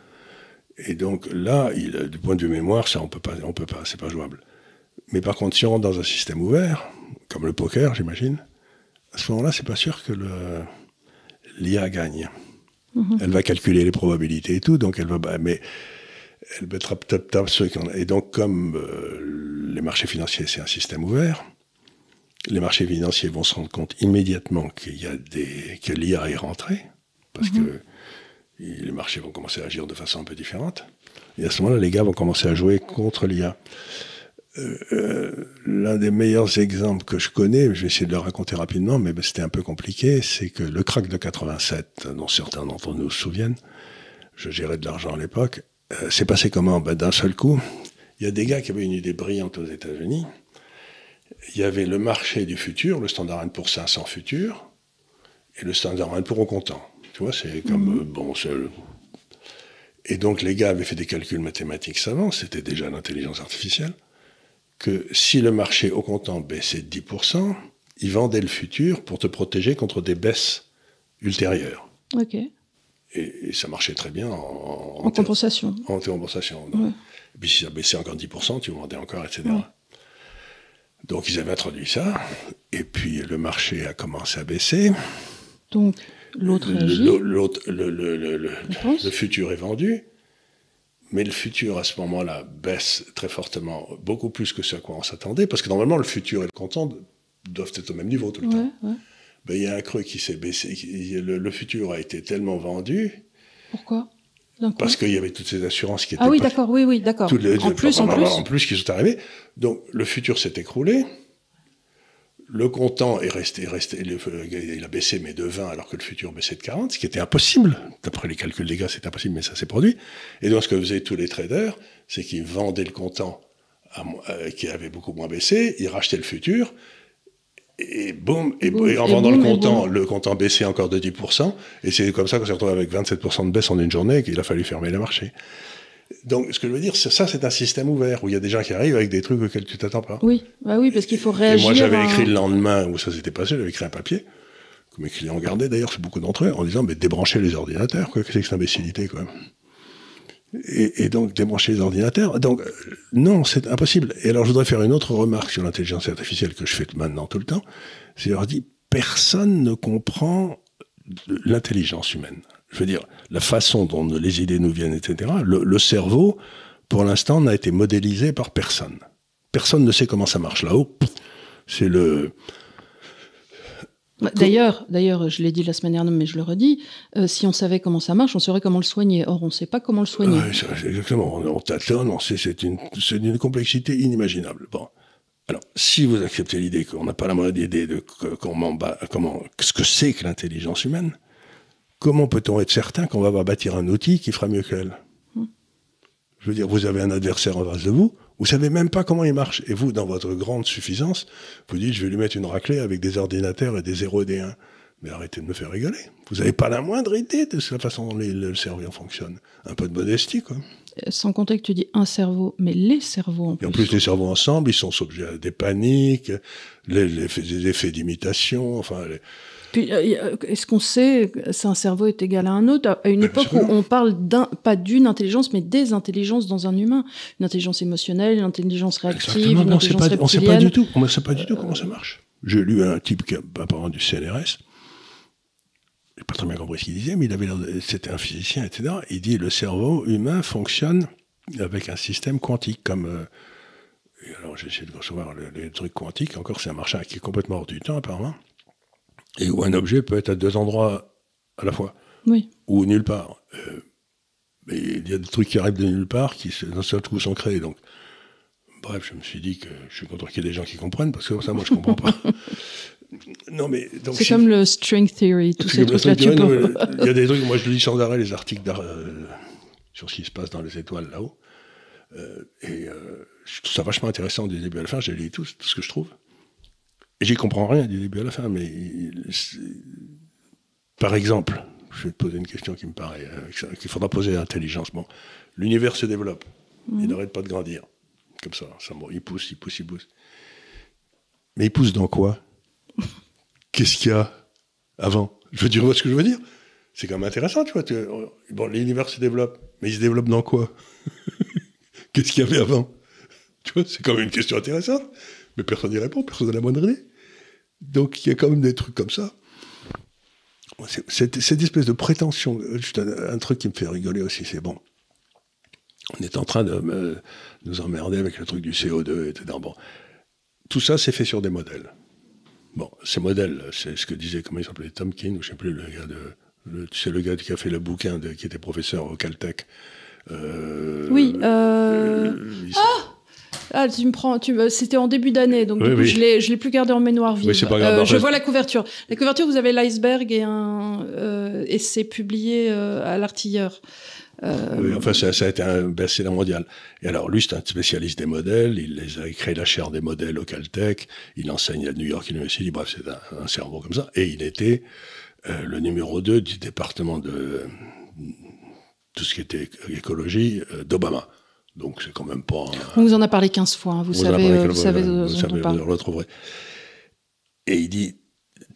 Et donc là, il, du point de vue mémoire, ça, on peut pas, on peut pas, c'est pas jouable. Mais par contre, si on rentre dans un système ouvert, comme le poker, j'imagine, à ce moment-là, c'est pas sûr que l'IA gagne. Mhm. Elle va calculer les probabilités et tout, donc elle va, bah, mais elle être ceux qui Et donc, comme euh, les marchés financiers, c'est un système ouvert. Les marchés financiers vont se rendre compte immédiatement qu'il y a des, que l'IA est rentrée, parce mhm. que les marchés vont commencer à agir de façon un peu différente. Et à ce moment-là, les gars vont commencer à jouer contre l'IA. Euh, euh, l'un des meilleurs exemples que je connais, je vais essayer de le raconter rapidement, mais c'était un peu compliqué, c'est que le crack de 87, dont certains d'entre nous se souviennent, je gérais de l'argent à l'époque, euh, c'est passé comment? Ben, D'un seul coup, il y a des gars qui avaient une idée brillante aux États-Unis. Il y avait le marché du futur, le Standard pour 500 futurs, et le Standard pour au comptant. Tu vois, c'est comme, mhm. euh, bon, seul. Et donc les gars avaient fait des calculs mathématiques savants, c'était déjà l'intelligence artificielle, que si le marché au comptant baissait de 10%, ils vendaient le futur pour te protéger contre des baisses ultérieures. Ok. Et, ça marchait très bien en, en, compensation. En compensation. Et puis si ça baissait encore 10%, tu vendais encore, etc. Donc ils avaient introduit ça, et puis le marché a commencé à baisser. Donc l'autre le, le, le, le, futur est vendu, mais le futur à ce moment-là baisse très fortement, beaucoup plus que ce à quoi on s'attendait, parce que normalement le futur et le comptant doivent être au même niveau tout le temps. Ben, il y a un creux qui s'est baissé, le, futur a été tellement vendu. Pourquoi? Parce qu'il y avait toutes ces assurances qui étaient. Ah oui, d'accord, oui, oui, d'accord. En plus, en plus. En plus, qui sont arrivées. Donc, le futur s'est écroulé. Le comptant est resté, resté il a baissé, mais de 20, alors que le futur baissait de 40, ce qui était impossible. D'après les calculs des gars, c'était impossible, mais ça s'est produit. Et donc, ce que faisaient tous les traders, c'est qu'ils vendaient le comptant euh, qui avait beaucoup moins baissé, il rachetait le futur, et boum, et, Boum, en et vendant boum, le et comptant, le comptant baissait encore de 10%, et c'est comme ça qu'on s'est retrouvé avec 27% de baisse en une journée et qu'il a fallu fermer le marché. Donc, ce que je veux dire, c'est ça, c'est un système ouvert, où il y a des gens qui arrivent avec des trucs auxquels tu t'attends pas. Oui, bah oui, parce qu'il faut Et réagir. moi, j'avais à- écrit le lendemain où ça s'était passé, j'avais écrit un papier, que mes clients gardaient d'ailleurs, c'est beaucoup d'entre eux, en disant, mais débranchez les ordinateurs, quoi, qu'est-ce que c'est que cette imbécilité, quoi. Et, donc, débrancher les ordinateurs. Donc, non, c'est impossible. Et alors, je voudrais faire une autre remarque sur l'intelligence artificielle que je fais maintenant tout le temps. C'est leur dit, personne ne comprend l'intelligence humaine. Je veux dire, la façon dont les idées nous viennent, etc. Le, le cerveau, pour l'instant, n'a été modélisé par personne. Personne ne sait comment ça marche là-haut. C'est le. Bah, D'ailleurs, d'ailleurs, je l'ai dit la semaine dernière, mais je le redis, euh, si on savait comment ça marche, on saurait comment le soigner. Or, on ne sait pas comment le soigner. Ouais, exactement. On, on tâtonne, on sait, c'est une, complexité inimaginable. Bon. Alors, si vous acceptez l'idée qu'on n'a pas la moindre idée de comment, comment, ce que c'est que l'intelligence humaine, comment peut-on être certain qu'on va bâtir un outil qui fera mieux qu'elle? Je veux dire, vous avez un adversaire en face de vous, vous savez même pas comment il marche. Et vous, dans votre grande suffisance, vous dites, je vais lui mettre une raclée avec des ordinateurs et des 0 et des 1. Mais arrêtez de me faire rigoler. Vous n'avez pas la moindre idée de la façon dont les- le cerveau fonctionne. Un peu de modestie, quoi. Euh, Sans compter que tu dis un cerveau, mais les cerveaux en Et plus. en plus, les cerveaux ensemble, ils sont sujets à des paniques, les, les effets- d'imitation, enfin, Puis, euh, a- est-ce qu'on sait si un cerveau est égal à un autre? À une Ben, époque où on parle d'un, pas d'une intelligence, mais des intelligences dans un humain. Une intelligence émotionnelle, une intelligence réactive, une intelligence pas, on sait pas du tout, on ne sait pas du tout comment ça marche. J'ai lu un type qui a apparemment du CNRS, j'ai pas très bien compris ce qu'il disait, mais il avait c'était un physicien, etc. Il dit le cerveau humain fonctionne avec un système quantique, comme. euh, alors j'ai essayé de concevoir le- les trucs quantiques, encore c'est un marché qui est complètement hors du temps apparemment, et où un objet peut être à deux endroits à la fois. Oui. ou nulle part. Euh, mais il y a des trucs qui arrivent de nulle part qui, d'un seul coup, sont créés. Donc, bref, je me suis dit que je suis content qu'il y ait des gens qui comprennent, parce que ça, moi, je comprends pas. non, mais donc. C'est comme le string theory, tous ces trucs-là. Il y a des trucs, moi, je lis sans arrêt les articles euh, sur ce qui se passe dans les étoiles là-haut. Euh, et je trouve ça vachement intéressant du début à la fin. J'ai lu tout, tout ce que je trouve. Et j'y comprends rien du début à la fin, mais par exemple, je vais te poser une question qui me paraît euh, qu'il faudra poser à l'intelligence. Bon, l'univers se développe, il n'arrête pas de grandir, comme ça. ça bon, il pousse, il pousse, il pousse. Mais il pousse dans quoi? Qu'est-ce qu'il y a avant? Je veux dire, vois ce que je veux dire? C'est quand même intéressant, tu vois. tu- bon, l'univers se développe, mais il se développe dans quoi? Qu'est-ce qu'il y avait avant? Tu vois, c'est quand même une question intéressante, mais personne n'y répond, personne n'a la moindre idée. Donc il y a quand même des trucs comme ça. Cette, cette espèce de prétention, euh, juste un, un truc qui me fait rigoler aussi, c'est bon. On est en train de me- nous emmerder avec le truc du CO2, etc. Bon, tout ça, c'est fait sur des modèles. Bon, ces modèles, c'est ce que disait, comment il s'appelait, Tomkin, ou je sais plus, le gars de, le- c'est le gars qui a fait le bouquin, de, qui était professeur au Caltech. Euh, Oui. euh, il- Ah, tu me prends. Tu... C'était en début d'année, donc Oui, du coup, oui. je l'ai, je l'ai plus gardé en mémoire vive. Oui, c'est pas grave. Euh, En je vois la couverture. La couverture, vous avez l'iceberg et un euh, et c'est publié euh, à l'artilleur. Oui, enfin, ça, ça a été un best-seller mondial. Et alors, lui, c'est un spécialiste des modèles. Il les a créé la chaire des modèles au Caltech. Il enseigne à New York University. Bref, c'est un, un cerveau comme ça. Et il était le numéro 2 du département de tout ce qui était écologie d'Obama. Donc, c'est quand même pas. On vous en a parlé 15 fois. hein, vous, vous savez, euh, vous savez vous ce savez, on parle. vous le retrouverez. Et il dit,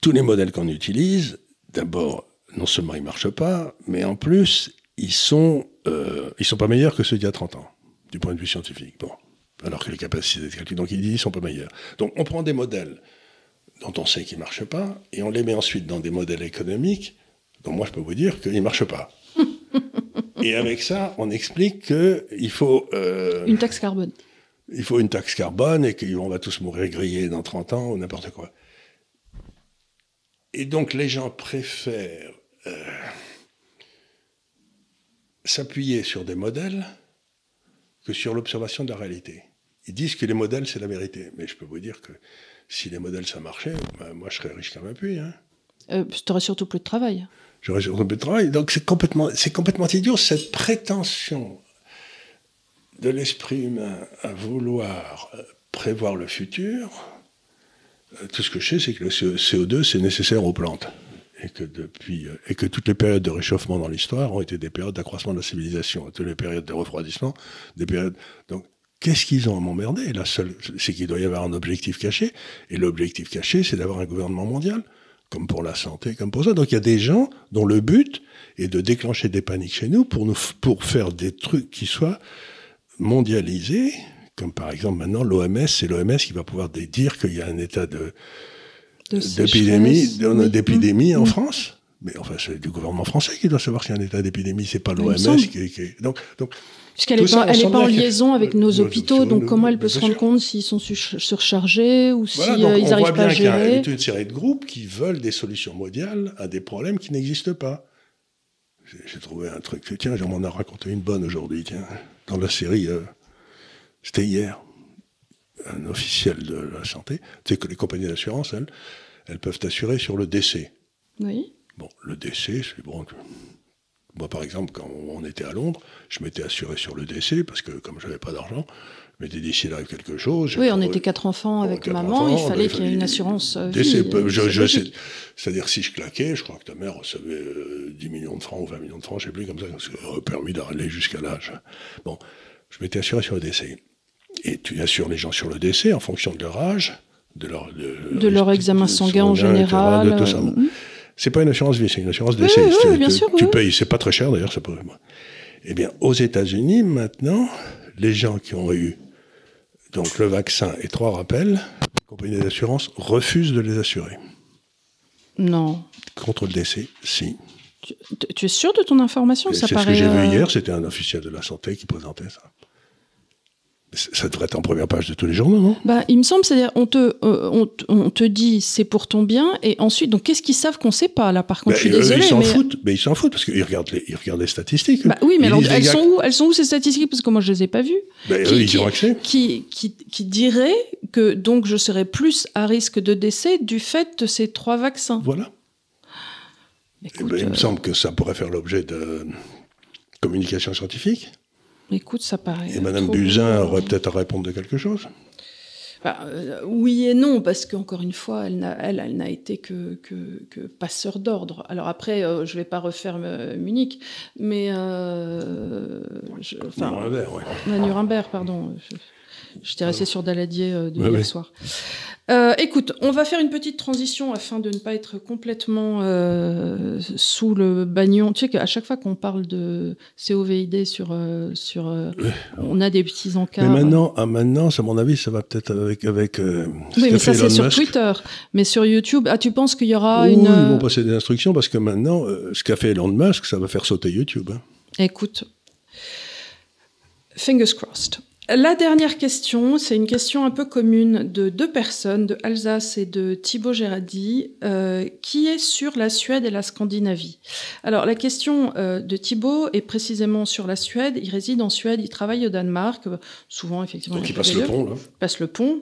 tous les modèles qu'on utilise, d'abord, non seulement ils marchent pas, mais en plus, ils sont, euh, ils sont pas meilleurs que ceux d'il y a 30 ans, du point de vue scientifique. Bon. Alors que les capacités de calcul, donc il dit, ils sont pas meilleurs. Donc on prend des modèles dont on sait qu'ils marchent pas, et on les met ensuite dans des modèles économiques, dont moi je peux vous dire qu'ils marchent pas. et avec ça, on explique qu'il faut... euh, Une taxe carbone. il faut une taxe carbone et qu'on va tous mourir grillés dans 30 ans ou n'importe quoi. Et donc les gens préfèrent euh, s'appuyer sur des modèles que sur l'observation de la réalité. Ils disent que les modèles, c'est la vérité. Mais je peux vous dire que si les modèles, ça marchait, ben, moi, je serais riche comme un puits. Hein. Euh, tu aurais surtout plus de travail. J'aurais peu de travail. Donc c'est complètement, c'est complètement idiot, cette prétention de l'esprit humain à vouloir euh, prévoir le futur, euh, tout ce que je sais, c'est que le CO2, c'est nécessaire aux plantes. Et que, depuis, euh, et que toutes les périodes de réchauffement dans l'histoire ont été des périodes d'accroissement de la civilisation. Toutes les périodes de refroidissement, des périodes. Donc, qu'est-ce qu'ils ont à m'emmerder c'est qu'il doit y avoir un objectif caché. Et l'objectif caché, c'est d'avoir un gouvernement mondial, comme pour la santé, comme pour ça. Donc, il y a des gens dont le but est de déclencher des paniques chez nous pour nous, pour faire des trucs qui soient mondialisés comme par exemple maintenant l'OMS, c'est l'OMS qui va pouvoir dire qu'il y a un état de, d'épidémie, d'épidémie en mm. France. Mais enfin, c'est du gouvernement français qui doit savoir s'il y a un état d'épidémie, c'est pas l'OMS qui, qui, Donc, donc Puisqu'elle n'est pas, pas, en liaison avec nos hôpitaux, donc comment elle peut se rendre compte s'ils sont surchargés ou s'ils n'arrivent pas à gérer Il y a une série de groupes qui veulent des solutions mondiales à des problèmes qui n'existent pas. J'ai trouvé un truc, tiens, j'en m'en ai raconté une bonne aujourd'hui, tiens, dans la série euh, c'était hier, un officiel de la santé, tu sais que les compagnies d'assurance, elles, elles peuvent assurer sur le décès. Oui. Bon, le décès, c'est bon. Moi, par exemple, quand on était à Londres, je m'étais assuré sur le décès parce que comme je n'avais pas d'argent, je m'étais dit s'il arrive quelque chose. Oui, on était quatre enfants avec maman, il fallait qu'il y ait une assurance. Euh, décès, c'est-à-dire si je claquais, je crois que ta mère recevait 10 euh, millions de francs ou 20 millions de francs, je ne sais plus comme ça, parce qu'elle aurait permis d'aller jusqu'à l'âge. Bon, je m'étais assuré sur le décès et tu assures les gens sur le décès en fonction de leur âge, de leur, de, leur examen sanguin en général. de tout ça. Euh, c'est pas une assurance vie, c'est une assurance décès. Oui, bien sûr, tu payes, c'est pas très cher d'ailleurs, ça peut. Eh bien, aux États-Unis, maintenant, les gens qui ont eu donc le vaccin et trois rappels, les compagnies d'assurance refusent de les assurer. Non. Contre le décès, si. Tu, es sûr de ton information? C'est ce que j'ai vu euh, hier, c'était un officiel de la santé qui présentait ça. Ça devrait être en première page de tous les journaux, non? Bah, Il me semble, c'est-à-dire, on te, euh, on, te dit c'est pour ton bien, et ensuite, donc qu'est-ce qu'ils savent qu'on ne sait pas Là, par contre, je suis désolée. Ils s'en foutent, mais ils s'en foutent parce qu'ils regardent les, ils regardent les statistiques. Bah, oui, mais alors, elles, sont où, elles sont où ces statistiques? Parce que moi, je ne les ai pas vues. Bah, qui, ils ont accès. Qui, qui, qui dirait que donc je serais plus à risque de décès du fait de ces trois vaccins? Voilà. Eh ben, il me euh, semble que ça pourrait faire l'objet de communication scientifique. Écoute, ça paraît. Et Madame Buzyn aurait peut-être à répondre de quelque chose bah, euh, oui et non, parce qu'encore une fois, elle n'a elle, elle été que, que, que passeur d'ordre. Alors après, euh, je ne vais pas refaire euh, Munich, mais... Enfin, Nuremberg, oui. Nuremberg, pardon. J'étais resté sur Daladier de hier soir. Euh, écoute, on va faire une petite transition afin de ne pas être complètement euh, sous le bagnon. Tu sais qu'à chaque fois qu'on parle de COVID sur, euh, sur on a des petits encarts. Mais maintenant, à maintenant, à mon avis, ça va peut-être avec avec. oui, mais ça c'est sur Twitter, mais sur YouTube. Ah, tu penses qu'il y aura une Oui, ils vont passer des instructions parce que maintenant, ce qu'a fait Elon Musk, ça va faire sauter YouTube. Hein. Écoute, fingers crossed. La dernière question, c'est une question un peu commune de deux personnes, de Alsace et de Thibaut Gérardi, euh, qui est sur la Suède et la Scandinavie. Alors la question euh, de Thibaut est précisément sur la Suède. Il réside en Suède, il travaille au Danemark, souvent effectivement. Donc il passe le pont, là. Passe le pont.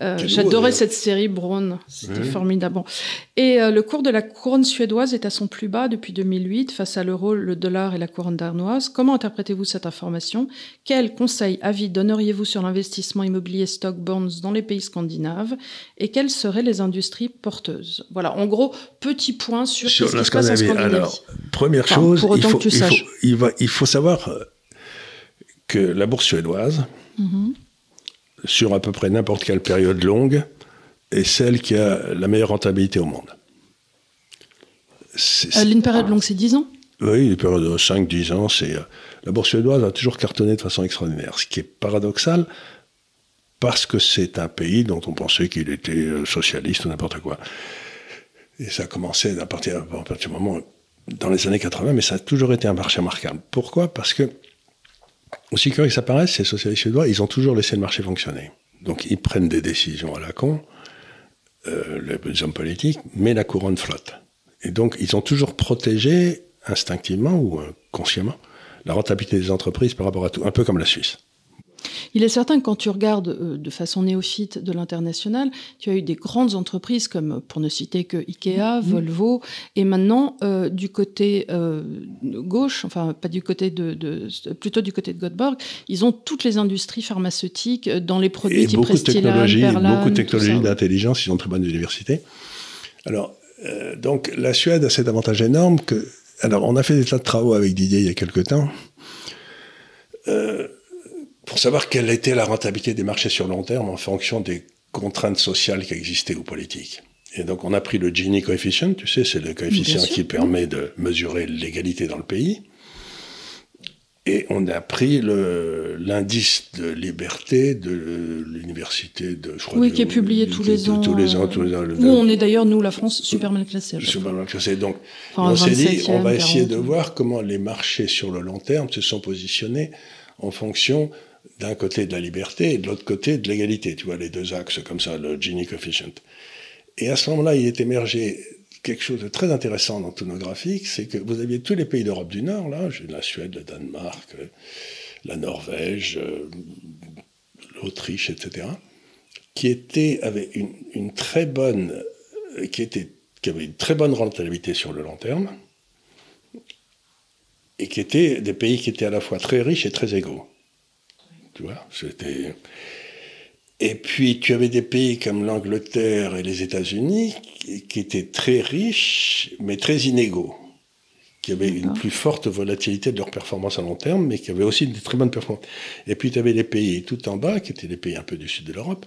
Euh, j'adorais cette série Braun, c'était formidable. Et le cours de la couronne suédoise est à son plus bas depuis 2008 face à l'euro, le dollar et la couronne danoise. Comment interprétez-vous cette information? Quels conseils, avis donneriez-vous sur l'investissement immobilier stock bonds dans les pays scandinaves et quelles seraient les industries porteuses? Voilà, en gros, petit point sur, sur ce qui se passe en Scandinavie. Alors, première chose, il faut, il, faut, il, va, il faut, savoir euh, que la bourse suédoise, mhm. sur à peu près n'importe quelle période longue, est celle qui a la meilleure rentabilité au monde. Euh, une période longue, c'est 10 ans? Oui, une période de 5-10 ans, c'est... La bourse suédoise a toujours cartonné de façon extraordinaire, ce qui est paradoxal parce que c'est un pays dont on pensait qu'il était euh, socialiste ou n'importe quoi. Et ça a commencé à partir, à du moment dans les années 80, mais ça a toujours été un marché remarquable. Pourquoi? Parce que, aussi curieux que ça paraisse, ces socialistes suédois, ils ont toujours laissé le marché fonctionner. Donc ils prennent des décisions à la con, euh, les hommes politiques, mais la couronne flotte. Et donc ils ont toujours protégé instinctivement ou consciemment la rentabilité des entreprises par rapport à tout, un peu comme la Suisse. Il est certain que quand tu regardes euh, de façon néophyte de l'international, tu as eu des grandes entreprises comme, pour ne citer que Ikea, mmh. Volvo, et maintenant euh, du côté euh, gauche, enfin pas du côté de, de, plutôt du côté de Göteborg, ils ont toutes les industries pharmaceutiques dans les produits et type beaucoup de technologies, beaucoup de technologies d'intelligence, ils ont très bonnes universités. Alors donc la Suède a cet avantage énorme que alors, on a fait des tas de travaux avec Didier il y a quelque temps euh, pour savoir quelle était la rentabilité des marchés sur long terme en fonction des contraintes sociales qui existaient ou politiques. Et donc, on a pris le Gini coefficient, tu sais, c'est le coefficient qui permet de mesurer l'égalité dans le pays. Et on a pris l'indice de liberté de l'université de, je crois, Oui, qui est publié tous, les ans, tous les ans. Tous les ans. Où on est d'ailleurs, nous, la France, super mal classée. Super mal classée. Donc, on s'est dit, on va essayer de voir comment les marchés sur le long terme se sont positionnés en fonction d'un côté de la liberté et de l'autre côté de l'égalité. Tu vois, les deux axes comme ça, le Gini coefficient. Et à ce moment-là, il est émergé quelque chose de très intéressant dans graphiques, c'est que vous aviez tous les pays d'Europe du Nord, là, la Suède, le Danemark, euh, la Norvège, euh, l'Autriche, etc., qui étaient, avaient une, très bonne, euh, qui, qui avaient une très bonne rentabilité sur le long terme, et qui étaient des pays qui étaient à la fois très riches et très égaux. Tu vois, c'était. Et puis tu avais des pays comme l'Angleterre et les États-Unis qui, étaient très riches, mais très inégaux, qui avaient une plus forte volatilité de leur performance à long terme, mais qui avaient aussi des très bonnes performances. Et puis tu avais les pays tout en bas, qui étaient les pays un peu du sud de l'Europe,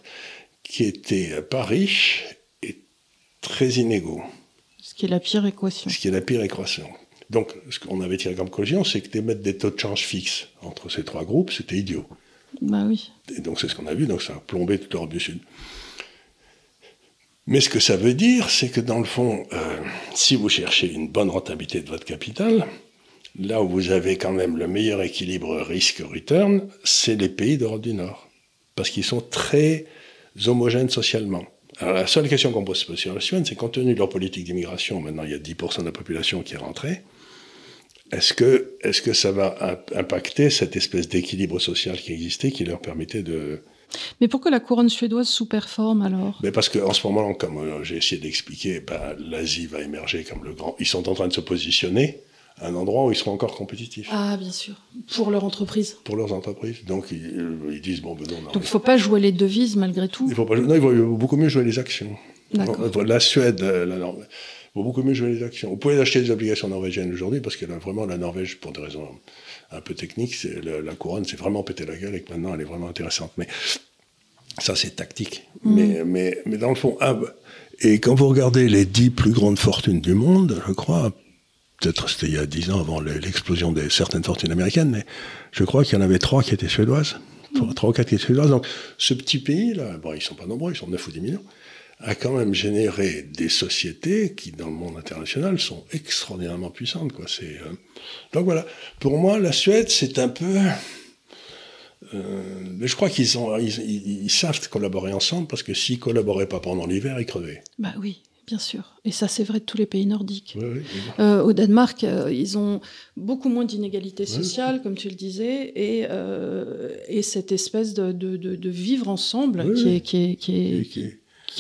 qui étaient pas riches et très inégaux. Ce qui est la pire équation. Ce qui est la pire équation. Donc, ce qu'on avait tiré comme conclusion, c'est que d'émettre des taux de change fixes entre ces trois groupes, c'était idiot. Bah. Et donc c'est ce qu'on a vu, donc ça a plombé toute l'Europe du Sud. Mais ce que ça veut dire, c'est que dans le fond, euh, si vous cherchez une bonne rentabilité de votre capital, là où vous avez quand même le meilleur équilibre risque-return, c'est les pays d'Europe du Nord. Parce qu'ils sont très homogènes socialement. Alors la seule question qu'on pose sur la Suède, c'est compte tenu de leur politique d'immigration, maintenant il y a 10% de la population qui est rentrée, est-ce que, est que ça va impacter cette espèce d'équilibre social qui existait, qui leur permettait de... Mais pourquoi la couronne suédoise sous-performe alors? Mais Parce qu'en ce moment, comme euh, j'ai essayé d'expliquer, ben, l'Asie va émerger comme le grand... Ils sont en train de se positionner à un endroit où ils seront encore compétitifs. Ah, bien sûr. Pour leur entreprise. Pour leurs entreprises. Donc, ils, disent, bon, ben non... Donc, il ne faut pas jouer les devises malgré tout il faut pas, Non, il faut beaucoup mieux jouer les actions. La Suède, euh, la, vaut beaucoup mieux jouer les actions. Vous pouvez acheter des obligations norvégiennes aujourd'hui parce que là, vraiment, la Norvège, pour des raisons un peu techniques, la, la, couronne s'est vraiment pété la gueule et que maintenant, elle est vraiment intéressante. Mais ça, c'est tactique. Mm. Mais, mais, mais, dans le fond, ah, et quand vous regardez les dix plus grandes fortunes du monde, je crois, peut-être c'était il y a dix ans avant l'explosion de certaines fortunes américaines, mais je crois qu'il y en avait trois qui étaient suédoises. Trois ou quatre qui étaient suédoises. Donc, ce petit pays-là, bon, ils sont pas nombreux, ils sont 9 ou 10 millions a quand même généré des sociétés qui, dans le monde international, sont extraordinairement puissantes. Quoi. C'est, euh, Donc voilà, pour moi, la Suède, c'est un peu... Euh, mais je crois qu'ils ont, ils, savent collaborer ensemble parce que s'ils collaboraient pas pendant l'hiver, ils crevaient. Bah oui, bien sûr. Et ça, c'est vrai de tous les pays nordiques. Oui, oui, euh, au Danemark, ils ont beaucoup moins d'inégalités sociales, comme tu le disais, et, et cette espèce de, de, de, vivre ensemble qui est, qui est, qui est, qui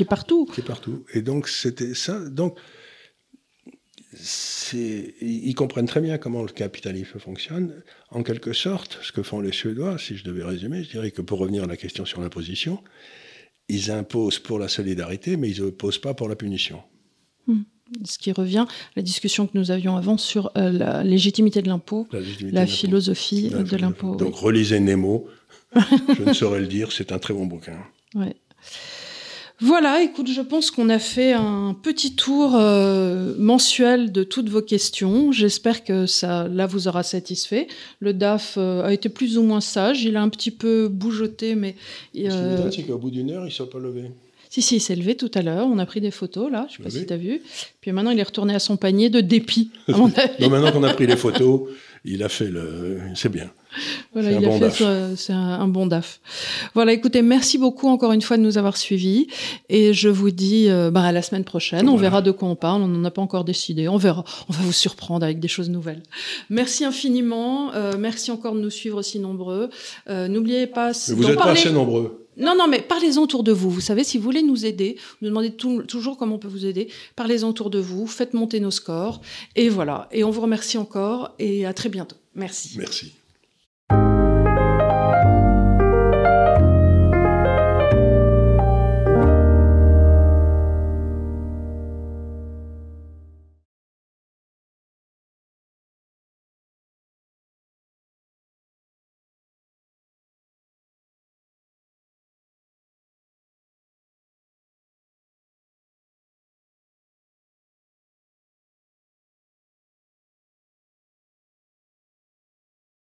est partout. Qui est partout. Et donc, c'était ça. Donc, ils comprennent très bien comment le capitalisme fonctionne. En quelque sorte, ce que font les Suédois, si je devais résumer, je dirais que pour revenir à la question sur l'imposition, ils imposent pour la solidarité, mais ils n'imposent pas pour la punition. Hmm. Ce qui revient à la discussion que nous avions avant sur euh, la légitimité de l'impôt, la, philosophie de l'impôt. Donc relisez Nemo, je ne saurais le dire, c'est un très bon bouquin. Ouais. Voilà, écoute, je pense qu'on a fait un petit tour euh, mensuel de toutes vos questions. J'espère que ça, là, vous aura satisfait. Le DAF euh, a été plus ou moins sage. Il a un petit peu bougeoté, mais. Euh... C'est qu'au bout d'une heure, il ne s'est pas levé. Si, si, il s'est levé tout à l'heure. On a pris des photos, là. Je sais pas si tu as vu. Puis maintenant, il est retourné à son panier de dépit, à mon avis. non, maintenant qu'on a pris les photos, il a fait le. C'est bien. Voilà, il a fait c'est un, bon DAF. Voilà, écoutez, merci beaucoup encore une fois de nous avoir suivis et je vous dis euh, bah, à la semaine prochaine. On verra de quoi on parle. On n'en a pas encore décidé. On verra. On va vous surprendre avec des choses nouvelles. Merci infiniment. Euh, merci encore de nous suivre si nombreux. Euh, n'oubliez pas. Mais vous n'êtes pas assez nombreux. Non, non, mais parlez-en autour de vous. Vous savez, si vous voulez nous aider, nous demandez toujours comment on peut vous aider. Parlez-en autour de vous, faites monter nos scores. Et voilà. Et on vous remercie encore et à très bientôt. Merci. Merci.